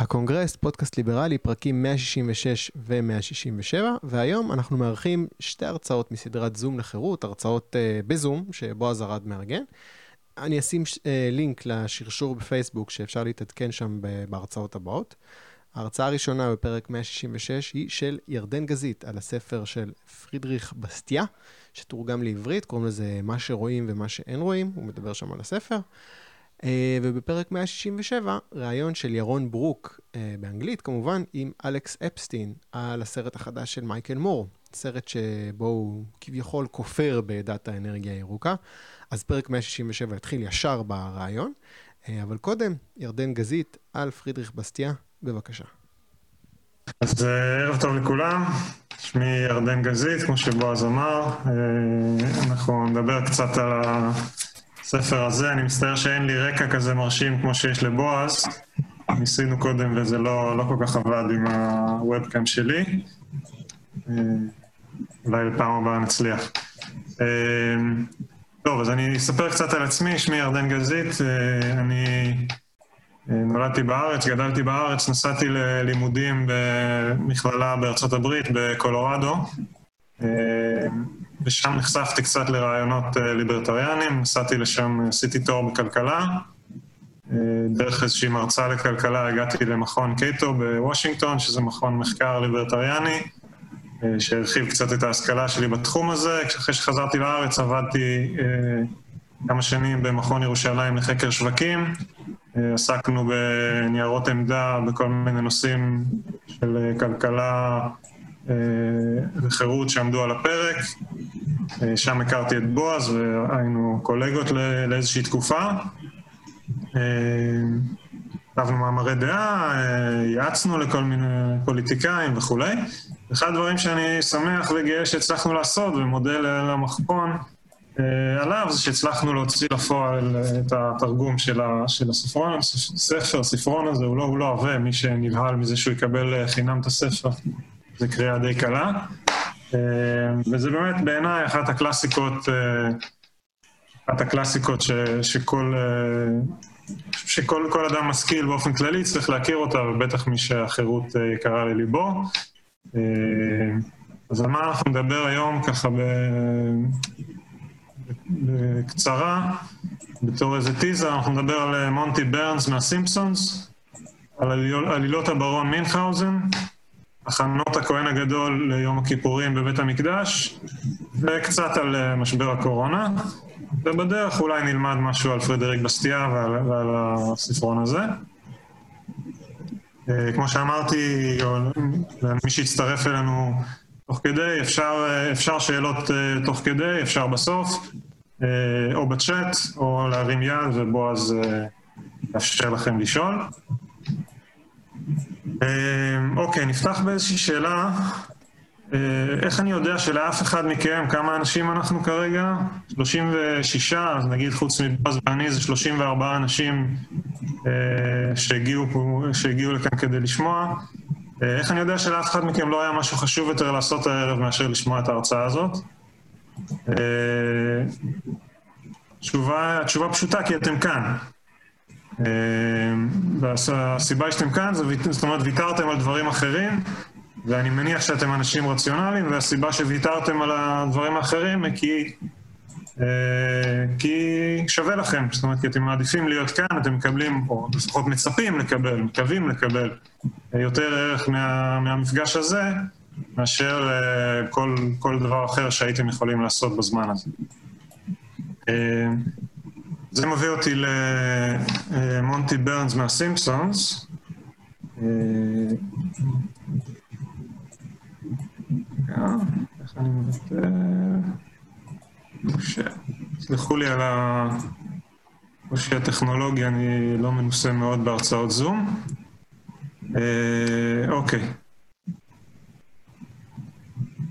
הקונגרס, פודקאסט ליברלי, פרקים 166 ו-167, והיום אנחנו מארחים שתי הרצאות מסדרת זום לחירות, הרצאות אה, בזום, שבועז ארד מארגן. אני אשים אה, לינק לשרשור בפייסבוק שאפשר להתעדכן שם בהרצאות הבאות. ההרצאה הראשונה בפרק 166 היא של ירדן גזית על הספר של פרידריך בסטיה, שתורגם לעברית, קוראים לזה מה שרואים ומה שאין רואים, הוא מדבר שם על הספר. Uh, ובפרק 167, ראיון של ירון ברוק, uh, באנגלית כמובן, עם אלכס אפסטין, על הסרט החדש של מייקל מור, סרט שבו הוא כביכול כופר בעדת האנרגיה הירוקה. אז פרק 167 יתחיל ישר בראיון, uh, אבל קודם, ירדן גזית על פרידריך בסטיה, בבקשה. אז ערב טוב לכולם, שמי ירדן גזית, כמו שבועז אמר, אנחנו נדבר קצת על ה... הספר הזה, אני מצטער שאין לי רקע כזה מרשים כמו שיש לבועז. ניסינו קודם וזה לא, לא כל כך עבד עם הוובקאם שלי. אה, אולי בפעם הבאה נצליח. אה, טוב, אז אני אספר קצת על עצמי, שמי ירדן גזית, אה, אני נולדתי בארץ, גדלתי בארץ, נסעתי ללימודים במכללה בארצות הברית, בקולורדו. ושם נחשפתי קצת לרעיונות אה, ליברטריאנים, נסעתי לשם, עשיתי תואר בכלכלה. אה, דרך איזושהי מרצה לכלכלה הגעתי למכון קייטו בוושינגטון, שזה מכון מחקר ליברטריאני, אה, שהרחיב קצת את ההשכלה שלי בתחום הזה. אחרי שחזרתי לארץ עבדתי כמה שנים במכון ירושלים לחקר שווקים. עסקנו בניירות עמדה בכל מיני נושאים של כלכלה וחירות שעמדו על הפרק. אה, שם הכרתי את בועז והיינו קולגות לאיזושהי תקופה. אה, כתבנו מאמרי דעה, אה, יעצנו לכל מיני פוליטיקאים וכולי. אחד הדברים שאני שמח וגאה שהצלחנו לעשות, ומודה למכון עליו, זה שהצלחנו להוציא לפועל את התרגום של, הספרון, ספר, הספרון הזה, הוא לא, הוא לא עבה, מי שנבהל מזה שהוא יקבל חינם את הספר, זה קריאה די קלה. אה, וזה באמת בעיניי אחת הקלאסיקות, אה, אחת הקלאסיקות ש, שכל, אה, שכל כל אדם משכיל באופן כללי צריך להכיר אותה, ובטח מי שהחירות יקרה לליבו. אז על מה אנחנו נדבר היום ככה בקצרה, בתור איזה טיזר, אנחנו נדבר על מונטי ברנס מהסימפסונס, על עלילות הברון מינכאוזן, הכנות הכהן הגדול ליום הכיפורים בבית המקדש, וקצת על אה, משבר הקורונה, ובדרך אולי נלמד משהו על פרדריק בסטיה ועל, ועל הספרון הזה. אה, כמו שאמרתי, למי שיצטרף אלינו תוך כדי, אפשר, אה, אפשר שאלות תוך כדי, אפשר בסוף, או בצ'אט, או להרים יד ובועז יאפשר לכם לשאול. אמ, אוקיי, נפתח באיזושהי שאלה. אה, איך אני יודע שלאף אחד מכם, כמה אנשים אנחנו כרגע? 36, אז נגיד חוץ מבאז ואני זה 34 אנשים אה, שהגיעו, פה, שהגיעו לכאן כדי לשמוע. אה, איך אני יודע שלאף אחד מכם לא היה משהו חשוב יותר לעשות הערב מאשר לשמוע את ההרצאה הזאת? התשובה, התשובה פשוטה, כי אתם כאן. והסיבה שאתם כאן, זאת אומרת, ויתרתם על דברים אחרים, ואני מניח שאתם אנשים רציונליים, והסיבה שוויתרתם על הדברים האחרים היא כי, אה, כי שווה לכם, זאת אומרת, כי אתם מעדיפים להיות כאן, אתם מקבלים, או לפחות מצפים לקבל, מקווים לקבל יותר ערך מה, מהמפגש הזה, מאשר אה, כל, כל דבר אחר שהייתם יכולים לעשות בזמן הזה. אה, זה מביא אותי למונטי ברנס מהסימפסונס. אה, איך אני? סלחו לי על הקושי הטכנולוגי, אני לא מנוסה מאוד בהרצאות זום. אה, אוקיי.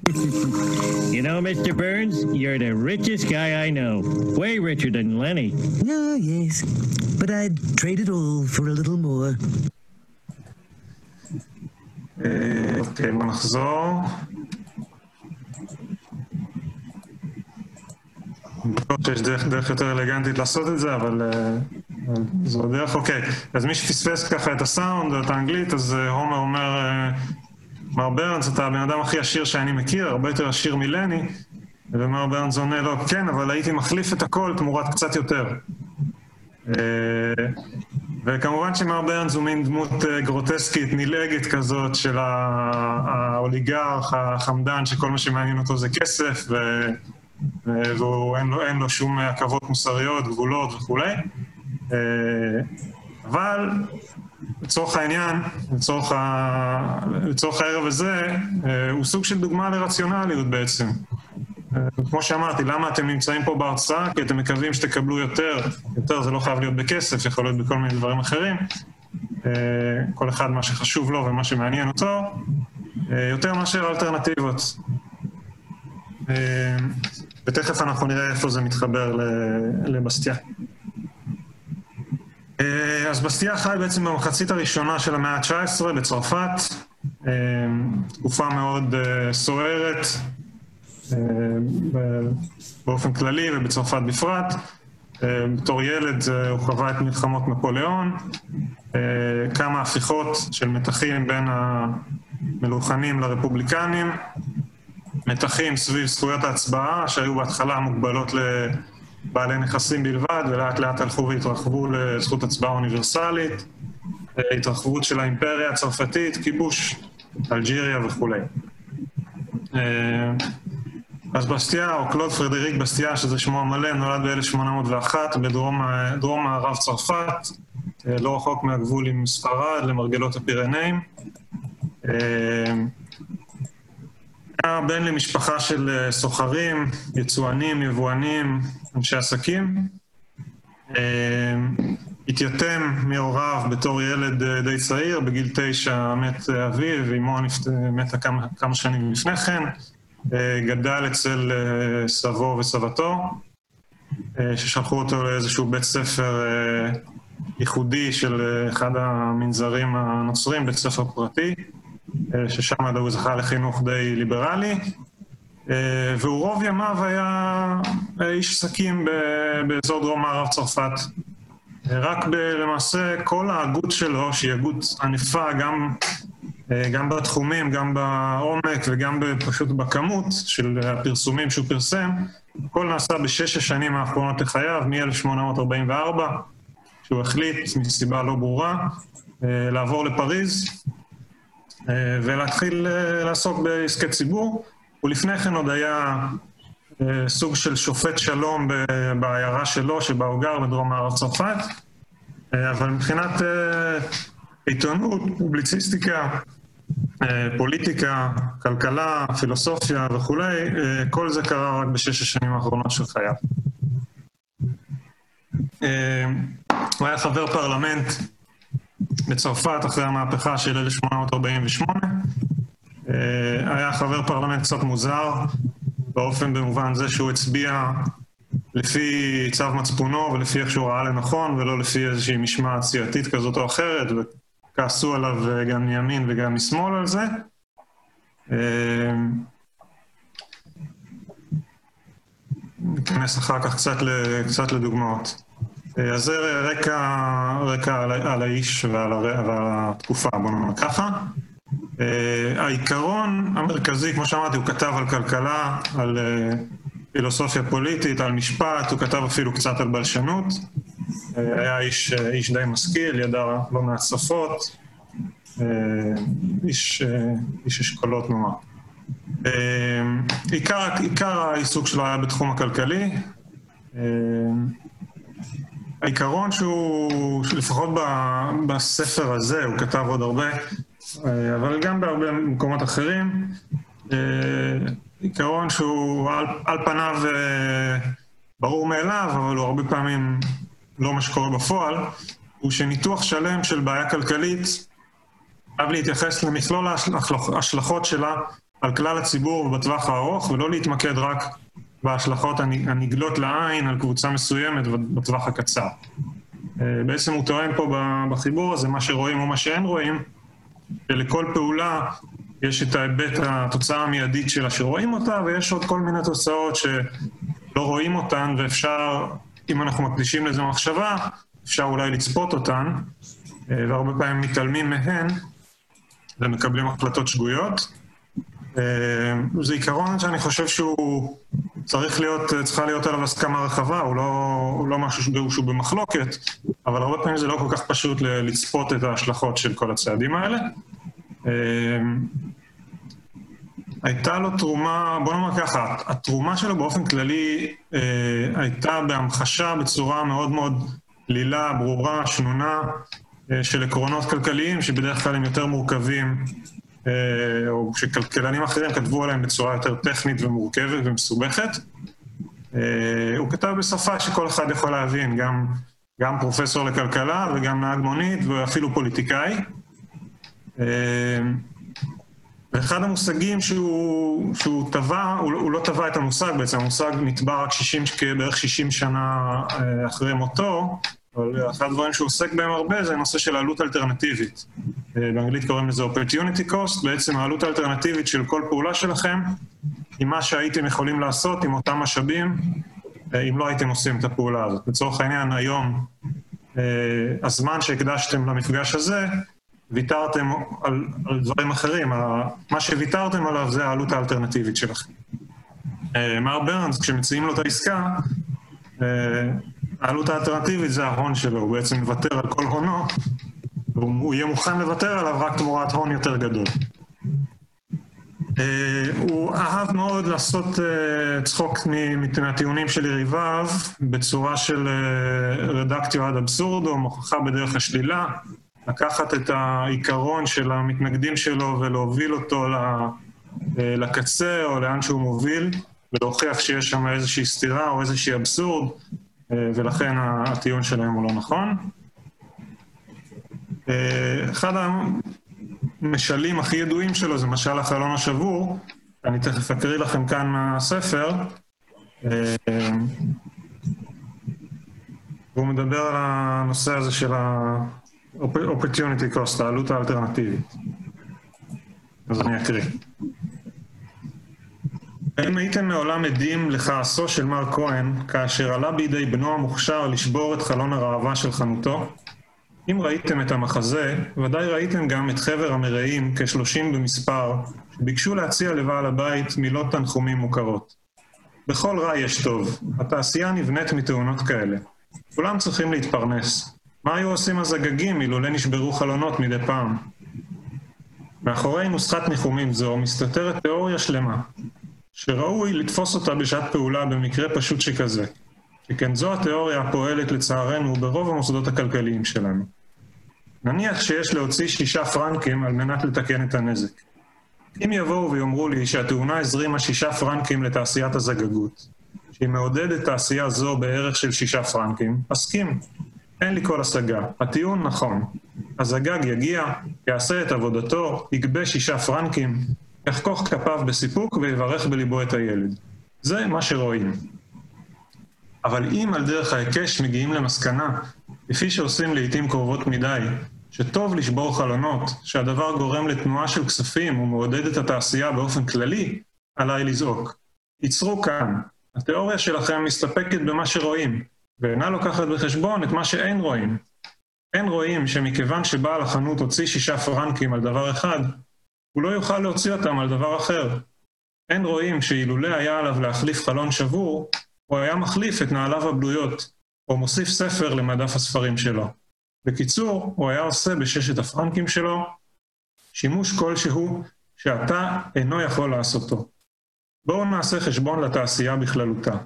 You know, Mr. Burns, you're the richest guy I know. Way richer than Lenny. Oh, yes. But I'd trade it all for a little more. אוקיי, בוא נחזור. בטוח שיש דרך, דרך יותר אלגנטית לעשות את זה, אבל זו הדרך, אוקיי. אז מי שפספס ככה את הסאונד או את האנגלית, אז הומר אומר, מר ברנס, אתה הבן אדם הכי עשיר שאני מכיר, הרבה יותר עשיר מלני, ומר ברנס עונה לו, כן, אבל הייתי מחליף את הכל תמורת קצת יותר. אה, וכמובן שמר ברנס הוא מין דמות גרוטסקית, נלעגת כזאת של האוליגרך, החמדן, שכל מה שמעניין אותו זה כסף, ו... ואין לו, לו שום עכבות מוסריות, גבולות וכולי. אה, אבל לצורך העניין, לצורך, ה... לצורך הערב הזה, אה, הוא סוג של דוגמה לרציונליות בעצם. אה, כמו שאמרתי, למה אתם נמצאים פה בהרצאה? כי אתם מקווים שתקבלו יותר, יותר זה לא חייב להיות בכסף, יכול להיות בכל מיני דברים אחרים. כל אחד מה שחשוב לו ומה שמעניין אותו, יותר מאשר אלטרנטיבות. ותכף אנחנו נראה איפה זה מתחבר לבסטיה. אה, אז בסטיה חי בעצם במחצית הראשונה של המאה ה-19 בצרפת, אה, תקופה מאוד אה, סוערת באופן כללי ובצרפת בפרט. בתור ילד הוא חווה את מלחמות נפוליאון, כמה הפיכות של מתחים בין המלוכנים לרפובליקנים, מתחים סביב זכויות ההצבעה שהיו בהתחלה מוגבלות לבעלי נכסים בלבד ולאט לאט הלכו והתרחבו לזכות הצבעה אוניברסלית, התרחבות של האימפריה הצרפתית, כיבוש אלג'יריה וכולי. אז בסטיה, או קלוד פרדריק בסטיה, שזה שמו המלא, נולד ב-1801 בדרום מערב צרפת, לא רחוק מהגבול עם ספרד, למרגלות הפירנאים. היה בן למשפחה של אה, סוחרים, יצואנים, יבואנים, אנשי עסקים. אה, התייתם מהוריו בתור ילד אה, די צעיר, בגיל תשע מת אביו, ואימו מתה כמה, כמה שנים לפני כן. גדל אצל סבו וסבתו, ששלחו אותו לאיזשהו בית ספר ייחודי של אחד המנזרים הנוצרים, בית ספר פרטי. אה, ששם הוא זכה לחינוך די ליברלי, אה, והוא רוב ימיו היה איש עסקים באזור דרום מערב צרפת. אה, רק למעשה כל ההגות שלו, שהיא הגות ענפה גם, גם בתחומים, גם בעומק וגם פשוט בכמות של הפרסומים שהוא פרסם, הכל נעשה בשש השנים האחרונות לחייו, מ-1844, שהוא החליט, מסיבה לא ברורה, לעבור לפריז, ולהתחיל אה, לעסוק בעסקי ציבור. ולפני כן עוד היה אה, סוג של שופט שלום בעיירה שלו, שבה הוא גר בדרום מערב צרפת, אבל מבחינת עיתונות, פובליציסטיקה, פוליטיקה, כלכלה, פילוסופיה וכולי, כל זה קרה רק בשש השנים האחרונות של חייו. הוא היה חבר פרלמנט בצרפת אחרי המהפכה של 1848. אה, היה חבר פרלמנט קצת מוזר, באופן במובן זה שהוא הצביע לפי צו מצפונו ולפי איך שהוא ראה לנכון, ולא לפי איזושהי משמעת סיעתית כזאת או אחרת, וכעסו עליו אה, גם מימין וגם משמאל על זה. אה, ניכנס אחר כך קצת, קצת לדוגמאות. אה, אז זה רקע, רקע על, על האיש ועל. ועל התקופה, בוא נאמר ככה. Uh, העיקרון המרכזי, כמו שאמרתי, הוא כתב על כלכלה, על uh, פילוסופיה פוליטית, על משפט, הוא כתב אפילו קצת על בלשנות. היה איש, איש די משכיל, ידע לא מעט שפות, איש, איש אשכולות נאמר. עיקר, עיקר העיסוק שלו היה בתחום הכלכלי. העיקרון שהוא, לפחות בספר הזה, הוא כתב עוד הרבה, אה, אבל גם בהרבה מקומות אחרים, אה, עיקרון שהוא על, על פניו אה, ברור מאליו, אבל הוא הרבה פעמים לא מה שקורה בפועל, הוא שניתוח שלם של בעיה כלכלית חייב להתייחס למכלול ההשלכות שלה על כלל הציבור בטווח הארוך, ולא להתמקד רק בהשלכות הנגלות לעין על קבוצה מסוימת בטווח הקצר. אה, בעצם הוא טוען פה בחיבור הזה, מה שרואים או מה שאין רואים, שלכל פעולה יש את ההיבט, התוצאה המיידית שלה שרואים אותה, ויש עוד כל מיני תוצאות שלא רואים אותן, ואפשר, אם אנחנו מקדישים לזה מחשבה, אפשר אולי לצפות אותן, אה, והרבה פעמים מתעלמים מהן ומקבלים החלטות שגויות. אה, זה עיקרון שאני חושב שהוא צריך להיות, צריכה להיות עליו הסכמה רחבה, הוא לא, הוא לא משהו שהוא, במחלוקת, אבל הרבה פעמים זה לא כל כך פשוט לצפות את ההשלכות של כל הצעדים האלה. אה, הייתה לו תרומה, בוא נאמר ככה, התרומה שלו באופן כללי אה, הייתה בהמחשה בצורה מאוד מאוד דלילה, ברורה, שנונה, אה, של עקרונות כלכליים שבדרך כלל הם יותר מורכבים, או שכלכלנים אחרים כתבו עליהם בצורה יותר טכנית ומורכבת ומסובכת. אה, הוא כתב בשפה שכל אחד יכול להבין, גם, גם פרופסור לכלכלה וגם נהג מונית ואפילו פוליטיקאי. אה, ואחד המושגים שהוא, שהוא טבע, הוא, הוא לא טבע את המושג בעצם, המושג נטבע רק 60, בערך 60 שנה אה, אחרי מותו, אבל אחד הדברים שהוא עוסק בהם הרבה זה הנושא של עלות אלטרנטיבית. אה, באנגלית קוראים לזה opportunity cost, בעצם העלות האלטרנטיבית של כל פעולה שלכם, היא מה שהייתם יכולים לעשות עם אותם משאבים, אה, אם לא הייתם עושים את הפעולה הזאת. לצורך העניין, היום, הזמן שהקדשתם למפגש הזה, ויתרתם על, על דברים אחרים, מה שוויתרתם עליו זה העלות האלטרנטיבית שלכם. אה, מר ברנס, כשמציעים לו את העסקה, אה, העלות האלטרנטיבית זה ההון שלו, הוא בעצם מוותר על כל הונו, והוא יהיה מוכן לוותר עליו רק תמורת הון יותר גדול. אה, הוא אהב מאוד לעשות צחוק מהטיעונים של יריביו בצורה של רדקטיו עד אבסורדו, מוכחה בדרך השלילה. לקחת את העיקרון של המתנגדים שלו ולהוביל אותו לקצה או לאן שהוא מוביל, ולהוכיח שיש שם איזושהי סתירה או איזושהי אבסורד, ולכן הטיעון שלהם הוא לא נכון. אחד המשלים הכי ידועים שלו זה משל החלון השבור, אני תכף אקריא לכם כאן מהספר. והוא מדבר על הנושא הזה של ה... opportunity cost, העלות האלטרנטיבית. אז אני אקריא. האם הייתם מעולם עדים לכעסו של מר כהן כאשר עלה בידי בנו המוכשר לשבור את חלון הראווה של חנותו? אם ראיתם את המחזה, ודאי ראיתם גם את חבר המרעים, כשלושים במספר, שביקשו להציע לבעל הבית מילות תנחומים מוכרות. בכל רע יש טוב, התעשייה נבנית מתאונות כאלה. כולם צריכים להתפרנס. מה היו עושים הזגגים אילולא נשברו חלונות מדי פעם? מאחורי נוסחת ניחומים זו מסתתרת תיאוריה שלמה, שראוי לתפוס אותה בשעת פעולה במקרה פשוט שכזה, שכן זו התיאוריה הפועלת לצערנו ברוב המוסדות הכלכליים שלנו. נניח שיש להוציא שישה פרנקים על מנת לתקן את הנזק. אם יבואו ויאמרו לי שהתאונה הזרימה שישה פרנקים לתעשיית הזגגות, שהיא מעודדת תעשייה זו בערך של שישה פרנקים, אסכים. אין לי כל השגה. הטיעון נכון. הזגג יגיע, יעשה את עבודתו, יגבה שישה פרנקים, יחכוך כפיו בסיפוק ויברך בליבו את הילד. זה מה שרואים. אבל אם על דרך ההיקש מגיעים למסקנה, כפי שעושים לעיתים קרובות מדי, שטוב לשבור חלונות, שהדבר גורם לתנועה של כספים ומעודד את התעשייה באופן כללי, עליי לזעוק. ייצרו כאן. התיאוריה שלכם מסתפקת במה שרואים, ואינה לוקחת בחשבון את מה שאין רואים. אין רואים שמכיוון שבעל החנות הוציא שישה פרנקים על דבר אחד, הוא לא יוכל להוציא אותם על דבר אחר. אין רואים שאילולא היה עליו להחליף חלון שבור, הוא היה מחליף את נעליו הבלויות, או מוסיף ספר למדף הספרים שלו. בקיצור, הוא היה עושה בששת הפרנקים שלו שימוש כלשהו שאתה אינו יכול לעשותו. בואו נעשה חשבון לתעשייה בכללותה.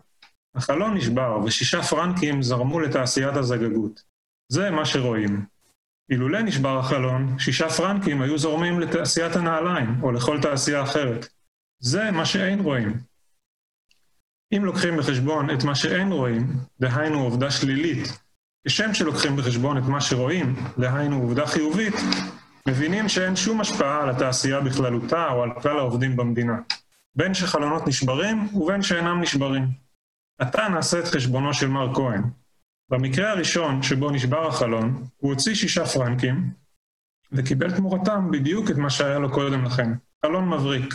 החלון נשבר ושישה פרנקים זרמו לתעשיית הזגגות. זה מה שרואים. אילולא נשבר החלון, שישה פרנקים היו זורמים לתעשיית הנעליים, או לכל תעשייה אחרת. זה מה שאין רואים. אם לוקחים בחשבון את מה שאין רואים, דהיינו עובדה שלילית, כשם שלוקחים בחשבון את מה שרואים, דהיינו עובדה חיובית, מבינים שאין שום השפעה על התעשייה בכללותה או על כלל העובדים במדינה, בין שחלונות נשברים ובין שאינם נשברים. עתה נעשה את חשבונו של מר כהן. במקרה הראשון שבו נשבר החלון, הוא הוציא שישה פרנקים, וקיבל תמורתם בדיוק את מה שהיה לו קודם לכן, חלון מבריק.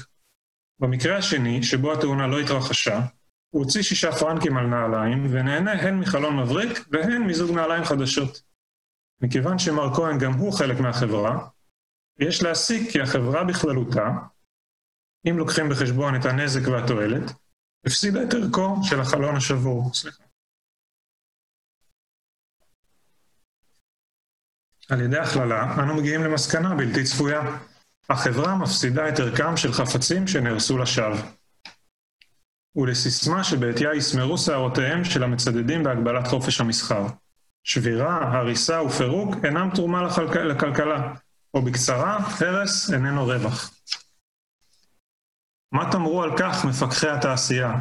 במקרה השני, שבו התאונה לא התרחשה, הוא הוציא שישה פרנקים על נעליים, ונהנה הן מחלון מבריק והן מזוג נעליים חדשות. מכיוון שמר כהן גם הוא חלק מהחברה, יש להסיק כי החברה בכללותה, אם לוקחים בחשבון את הנזק והתועלת, הפסידה את ערכו של החלון השבור. סליחה. על ידי הכללה, אנו מגיעים למסקנה בלתי צפויה. החברה מפסידה את ערכם של חפצים שנהרסו לשווא. ולסיסמה שבעטיה יסמרו שערותיהם של המצדדים בהגבלת חופש המסחר. שבירה, הריסה ופירוק אינם תרומה לחלק... לכלכלה, או בקצרה, הרס איננו רווח. מה תאמרו על כך מפקחי התעשייה,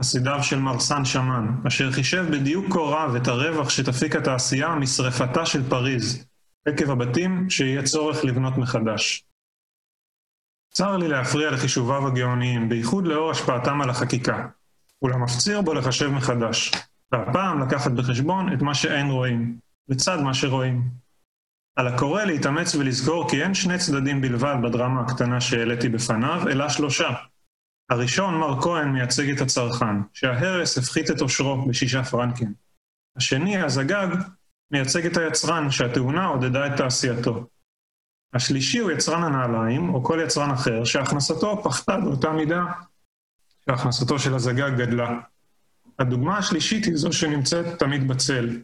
חסידיו של מרסן שמן, אשר חישב בדיוק כה רב את הרווח שתפיק התעשייה משרפתה של פריז, עקב הבתים שיהיה צורך לבנות מחדש. צר לי להפריע לחישוביו הגאוניים, בייחוד לאור השפעתם על החקיקה, ולמפציר בו לחשב מחדש, והפעם לקחת בחשבון את מה שאין רואים, לצד מה שרואים. על הקורא להתאמץ ולזכור כי אין שני צדדים בלבד בדרמה הקטנה שהעליתי בפניו, אלא שלושה. הראשון, מר כהן, מייצג את הצרכן, שההרס הפחית את עושרו בשישה פרנקים. השני, הזגג, מייצג את היצרן, שהתאונה עודדה את תעשייתו. השלישי הוא יצרן הנעליים, או כל יצרן אחר, שהכנסתו פחתה באותה מידה שהכנסתו של הזגג גדלה. הדוגמה השלישית היא זו שנמצאת תמיד בצל,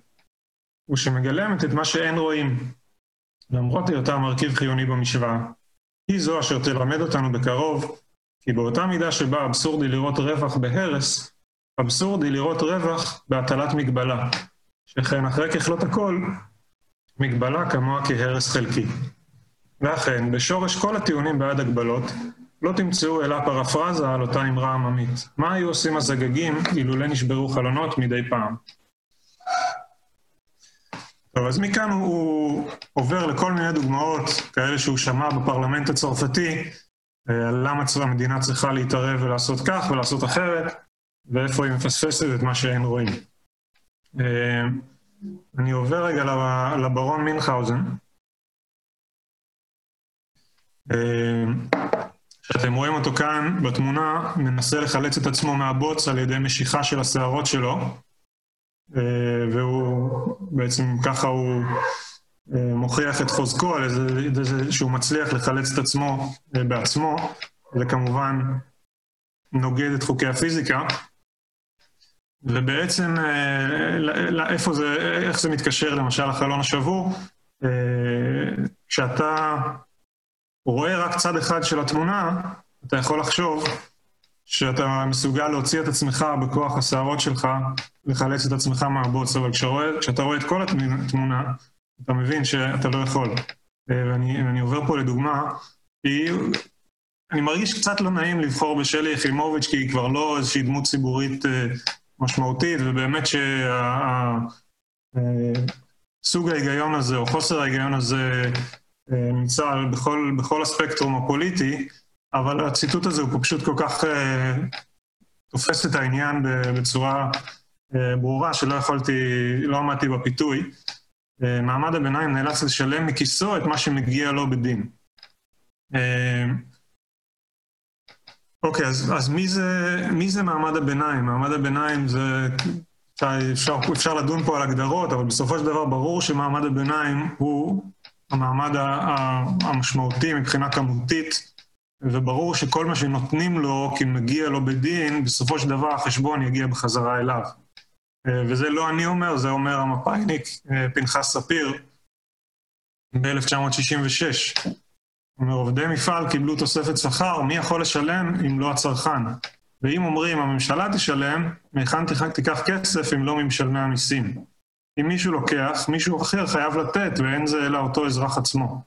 ושמגלמת את מה שאין רואים, למרות היותה מרכיב חיוני במשוואה. היא זו אשר תלמד אותנו בקרוב, כי באותה מידה שבה אבסורדי לראות רווח בהרס, אבסורדי לראות רווח בהטלת מגבלה, שכן אחרי ככלות הכל, מגבלה כמוה כהרס חלקי. ואכן, בשורש כל הטיעונים בעד הגבלות, לא תמצאו אלא פרפרזה על אותה אמרה עממית. מה היו עושים הזגגים אילולא נשברו חלונות מדי פעם? טוב, אז מכאן הוא עובר לכל מיני דוגמאות, כאלה שהוא שמע בפרלמנט הצרפתי, אה, על למה המדינה צריכה להתערב ולעשות כך ולעשות אחרת, ואיפה היא מפספסת את מה שאין רואים. אני עובר רגע לברון מינכאוזן. אה, שאתם רואים אותו כאן בתמונה, מנסה לחלץ את עצמו מהבוץ על ידי משיכה של השערות שלו, אה, והוא בעצם ככה הוא אה, מוכיח את חוזקו על זה שהוא מצליח לחלץ את עצמו בעצמו, זה כמובן נוגד את חוקי הפיזיקה. ובעצם איפה זה, איך זה מתקשר למשל לחלון השבור, כשאתה רואה רק צד אחד של התמונה, אתה יכול לחשוב שאתה מסוגל להוציא את עצמך בכוח השערות שלך, לחלץ את עצמך מהבוץ, אבל כשאתה רואה את כל התמונה, אתה מבין שאתה לא יכול. אה, ואני, ואני עובר פה לדוגמה, היא, אני מרגיש קצת לא נעים לבחור בשלי יחימוביץ', כי היא כבר לא איזושהי דמות ציבורית אה, משמעותית, ובאמת שהסוג אה, ההיגיון הזה, או חוסר ההיגיון הזה, אה, נמצא בכל, בכל הספקטרום הפוליטי, אבל הציטוט הזה הוא פשוט כל כך uh, תופס את העניין בצורה ברורה שלא יכולתי, לא עמדתי בפיתוי. מעמד הביניים נאלץ לשלם מכיסו את מה שמגיע לו בדין. אוקיי, אז, אז מי, זה, מי זה מעמד הביניים? מעמד הביניים זה... אפשר, אפשר לדון פה על הגדרות, אבל בסופו של דבר ברור שמעמד הביניים הוא המעמד המשמעותי מבחינה כמותית, וברור שכל מה שנותנים לו כי מגיע לו בדין, בסופו של דבר החשבון יגיע בחזרה אליו. וזה לא אני אומר, זה אומר המפא"יניק פנחס ספיר ב-1966. עובדי מפעל קיבלו תוספת שכר, מי יכול לשלם אם לא הצרכן? ואם אומרים הממשלה תשלם, מהיכן תיקח כסף אם לא ממשלמי המיסים? אם מישהו לוקח, מישהו אחר חייב לתת, ואין זה אלא אותו אזרח עצמו.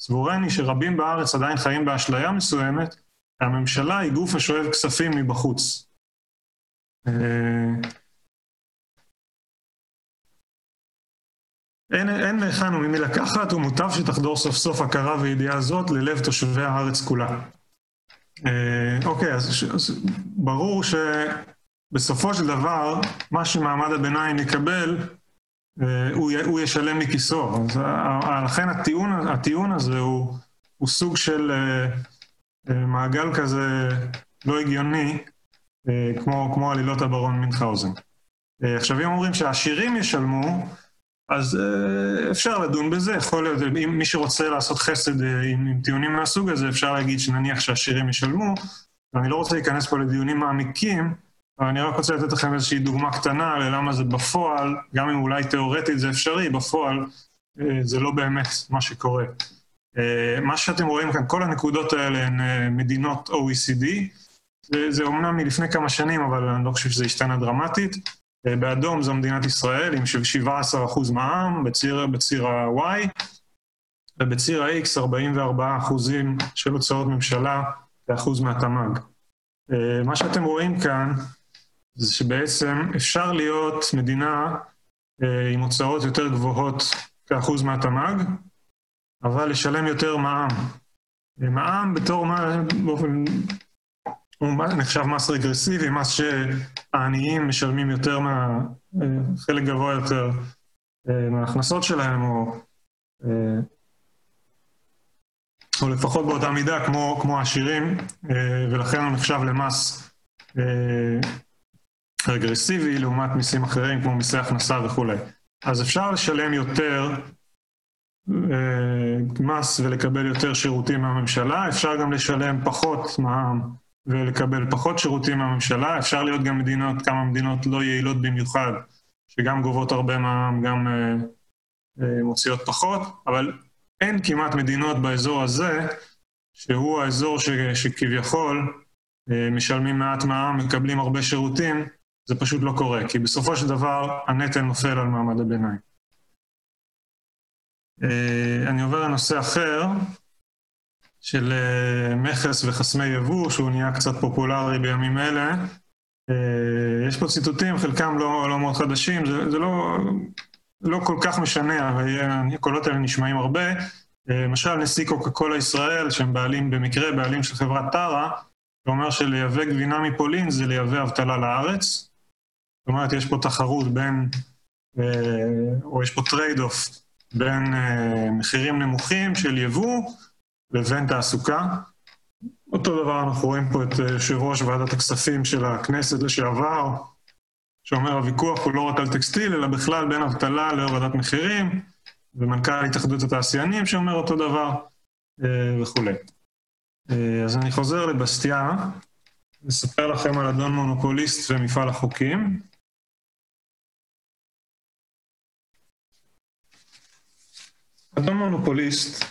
סבורני שרבים בארץ עדיין חיים באשליה מסוימת, והממשלה היא גוף השואב כספים מבחוץ. אין, אין מהיכן וממי לקחת, ומוטב שתחדור סוף סוף הכרה וידיעה זאת ללב תושבי הארץ כולה. אה, אוקיי, אז, אז ברור שבסופו של דבר, מה שמעמד הביניים יקבל, אה, הוא, הוא ישלם מכיסו. אז לכן הטיעון, הטיעון הזה הוא, הוא סוג של אה, אה, מעגל כזה לא הגיוני, אה, כמו, כמו עלילות הברון מינכהאוזן. אה, עכשיו, אם אומרים שהעשירים ישלמו, אז אה, אפשר לדון בזה, יכול להיות, אם מי שרוצה לעשות חסד אה, עם, עם טיעונים מהסוג הזה, אפשר להגיד שנניח שהעשירים ישלמו, ואני לא רוצה להיכנס פה לדיונים מעמיקים, אבל אני רק רוצה לתת לכם איזושהי דוגמה קטנה ללמה זה בפועל, גם אם אולי תיאורטית זה אפשרי, בפועל אה, זה לא באמת מה שקורה. מה שאתם רואים כאן, כל הנקודות האלה הן מדינות OECD, זה, זה אומנם מלפני כמה שנים, אבל אני לא חושב שזה השתנה דרמטית. אה, באדום זו מדינת ישראל עם 17% מע"מ, בציר, בציר ה-Y, ובציר ה-X 44% של הוצאות ממשלה ואחוז מהתמ"ג. אה, מה שאתם רואים כאן זה שבעצם אפשר להיות מדינה אה, עם הוצאות יותר גבוהות כאחוז מהתמ"ג, אבל לשלם יותר מע"מ. מע"מ בתור, באופן הוא נחשב מס רגרסיבי, מס שהעניים משלמים יותר, מה, חלק גבוה יותר אה, מההכנסות שלהם, או, אה, או לפחות באותה מידה כמו, כמו העשירים, אה, ולכן הוא נחשב למס רגרסיבי לעומת מיסים אחרים כמו מיסי הכנסה וכולי. אז אפשר לשלם יותר מס ולקבל יותר שירותים מהממשלה, אפשר גם לשלם פחות מע"מ ולקבל פחות שירותים מהממשלה. אפשר להיות גם מדינות, כמה מדינות לא יעילות במיוחד, שגם גובות הרבה מע"מ, גם אה, אה, מוציאות פחות, אבל אין כמעט מדינות באזור הזה, שהוא האזור ש, שכביכול אה, משלמים מעט מע"מ, מקבלים הרבה שירותים, זה פשוט לא קורה, כי בסופו של דבר הנטל נופל על מעמד הביניים. אה, אני עובר לנושא אחר, של אה, מכס וחסמי יבוא, שהוא נהיה קצת פופולרי בימים אלה. אה, יש פה ציטוטים, חלקם לא, לא מאוד חדשים, זה, זה לא, לא כל כך משנה, אבל הקולות האלה נשמעים הרבה. אה, למשל, נשיא קוקה קולה ישראל, שהם בעלים, במקרה בעלים של חברת טרה, שאומר שלייבא גבינה מפולין זה לייבא אבטלה לארץ. זאת אומרת, יש פה תחרות בין, או יש פה trade-off בין מחירים נמוכים של יבוא, לבין תעסוקה. אותו דבר אנחנו רואים פה את אה, יושב ראש ועדת הכספים של הכנסת לשעבר, שאומר הוויכוח הוא לא רק על טקסטיל, אלא בכלל בין אבטלה להורדת מחירים, ומנכ"ל התאחדות התעשיינים שאומר אותו דבר, אה, וכולי. אה, אז אני חוזר לבסטיה, לספר לכם על אדון מונופוליסט ומפעל החוקים. אדון מונופוליסט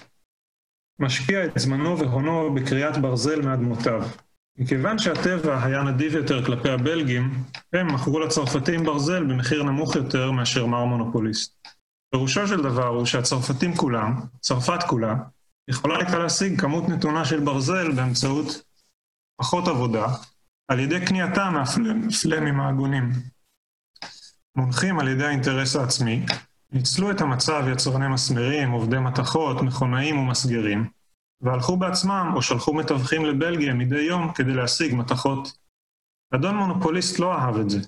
משקיע את זמנו והונו בקריאת ברזל מאדמותיו. מכיוון שהטבע היה נדיב יותר כלפי הבלגים, הם מכרו לצרפתים ברזל במחיר נמוך יותר מאשר מר מונופוליסט. פירושו של דבר הוא שהצרפתים כולם, צרפת כולה, יכולה הייתה להשיג כמות נתונה של ברזל באמצעות פחות עבודה, על ידי קנייתה מהפלמים ההגונים. מונחים על ידי האינטרס העצמי, ניצלו את המצב יצרני מסמרים, עובדי מתכות, מכונאים ומסגרים, והלכו בעצמם או שלחו מתווכים לבלגיה מדי יום כדי להשיג מתכות. אדון מונופוליסט לא אהב את זה.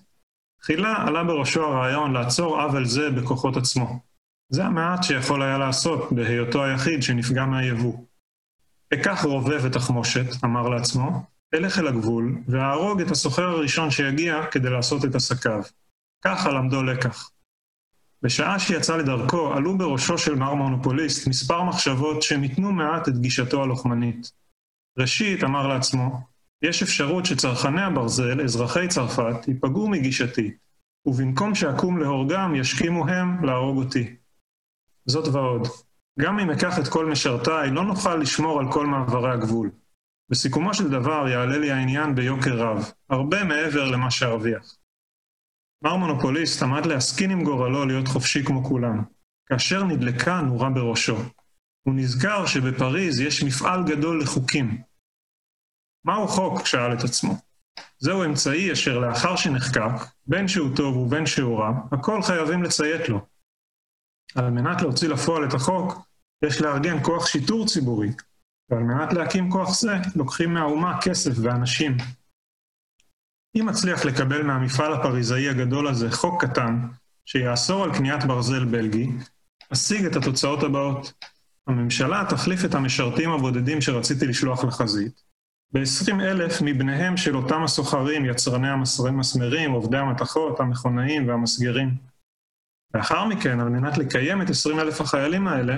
תחילה עלה בראשו הרעיון לעצור עוול זה בכוחות עצמו. זה המעט שיכול היה לעשות בהיותו היחיד שנפגע מהיבוא. אקח רובה ותחמושת, אמר לעצמו, אלך אל הגבול, ואהרוג את הסוחר הראשון שיגיע כדי לעשות את עסקיו. ככה למדו לקח. בשעה שיצא לדרכו, עלו בראשו של מר מונופוליסט מספר מחשבות שמיתנו מעט את גישתו הלוחמנית. ראשית, אמר לעצמו, יש אפשרות שצרכני הברזל, אזרחי צרפת, ייפגעו מגישתי, ובמקום שאקום להורגם, ישכימו הם להרוג אותי. זאת ועוד, גם אם אקח את כל משרתיי, לא נוכל לשמור על כל מעברי הגבול. בסיכומו של דבר יעלה לי העניין ביוקר רב, הרבה מעבר למה שארוויח. מר מונופוליסט עמד להסכין עם גורלו להיות חופשי כמו כולם, כאשר נדלקה נורה בראשו. הוא נזכר שבפריז יש מפעל גדול לחוקים. מהו חוק? שאל את עצמו. זהו אמצעי אשר לאחר שנחקק, בין שהוא טוב ובין שהוא רע, הכל חייבים לציית לו. על מנת להוציא לפועל את החוק, יש לארגן כוח שיטור ציבורי, ועל מנת להקים כוח זה, לוקחים מהאומה כסף ואנשים. אם אצליח לקבל מהמפעל הפריזאי הגדול הזה חוק קטן, שיאסור על קניית ברזל בלגי, אשיג את התוצאות הבאות. הממשלה תחליף את המשרתים הבודדים שרציתי לשלוח לחזית, ב-20 אלף מבניהם של אותם הסוחרים, יצרני המסמרים, עובדי המתכות, המכונאים והמסגרים. לאחר מכן, על מנת לקיים את 20 אלף החיילים האלה,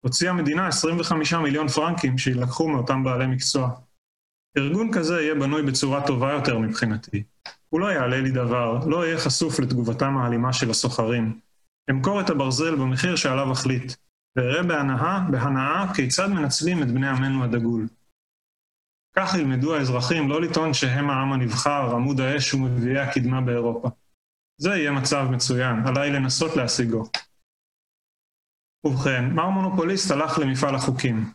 הוציאה המדינה 25 מיליון פרנקים שיילקחו מאותם בעלי מקצוע. ארגון כזה יהיה בנוי בצורה טובה יותר מבחינתי. הוא לא יעלה לי דבר, לא יהיה חשוף לתגובתם האלימה של הסוחרים. אמכור את הברזל במחיר שעליו אחליט, ואראה בהנאה, בהנאה כיצד מנצלים את בני עמנו הדגול. כך ילמדו האזרחים לא לטעון שהם העם הנבחר, עמוד האש ומביאי הקדמה באירופה. זה יהיה מצב מצוין, עליי לנסות להשיגו. ובכן, מר מונופוליסט הלך למפעל החוקים.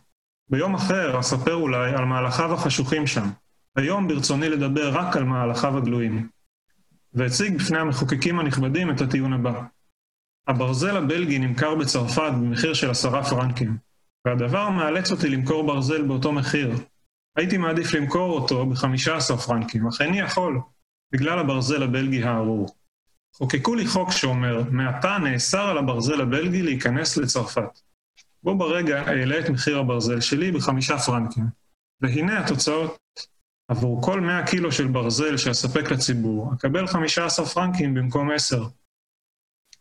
ביום אחר אספר אולי על מהלכיו החשוכים שם. היום ברצוני לדבר רק על מהלכיו הגלויים. והציג בפני המחוקקים הנכבדים את הטיעון הבא. הברזל הבלגי נמכר בצרפת במחיר של עשרה פרנקים, והדבר מאלץ אותי למכור ברזל באותו מחיר. הייתי מעדיף למכור אותו בחמישה עשר פרנקים, אך איני יכול, בגלל הברזל הבלגי הארור. חוקקו לי חוק שאומר, מעתה נאסר על הברזל הבלגי להיכנס לצרפת. בו ברגע אעלה את מחיר הברזל שלי בחמישה פרנקים. והנה התוצאות. עבור כל 100 קילו של ברזל שאספק לציבור, אקבל 15 פרנקים במקום 10.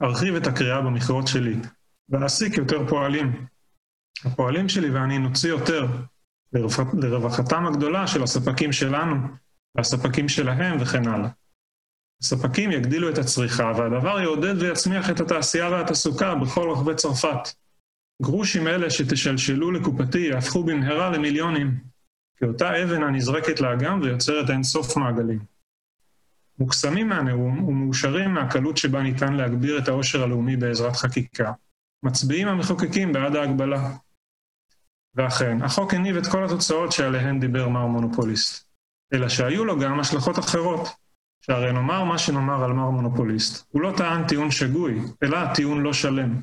ארחיב את הקריאה במכרות שלי, ואעסיק יותר פועלים. הפועלים שלי ואני נוציא יותר, לרווחתם הגדולה של הספקים שלנו, והספקים שלהם וכן הלאה. הספקים יגדילו את הצריכה, והדבר יעודד ויצמיח את התעשייה והתעסוקה בכל רחבי צרפת. גרושים אלה שתשלשלו לקופתי יהפכו במהרה למיליונים, כאותה אבן הנזרקת לאגם ויוצרת אין סוף מעגלים. מוקסמים מהנאום ומאושרים מהקלות שבה ניתן להגביר את העושר הלאומי בעזרת חקיקה, מצביעים המחוקקים בעד ההגבלה. ואכן, החוק הניב את כל התוצאות שעליהן דיבר מר מונופוליסט, אלא שהיו לו גם השלכות אחרות, שהרי נאמר מה שנאמר על מר מונופוליסט, הוא לא טען טיעון שגוי, אלא טיעון לא שלם.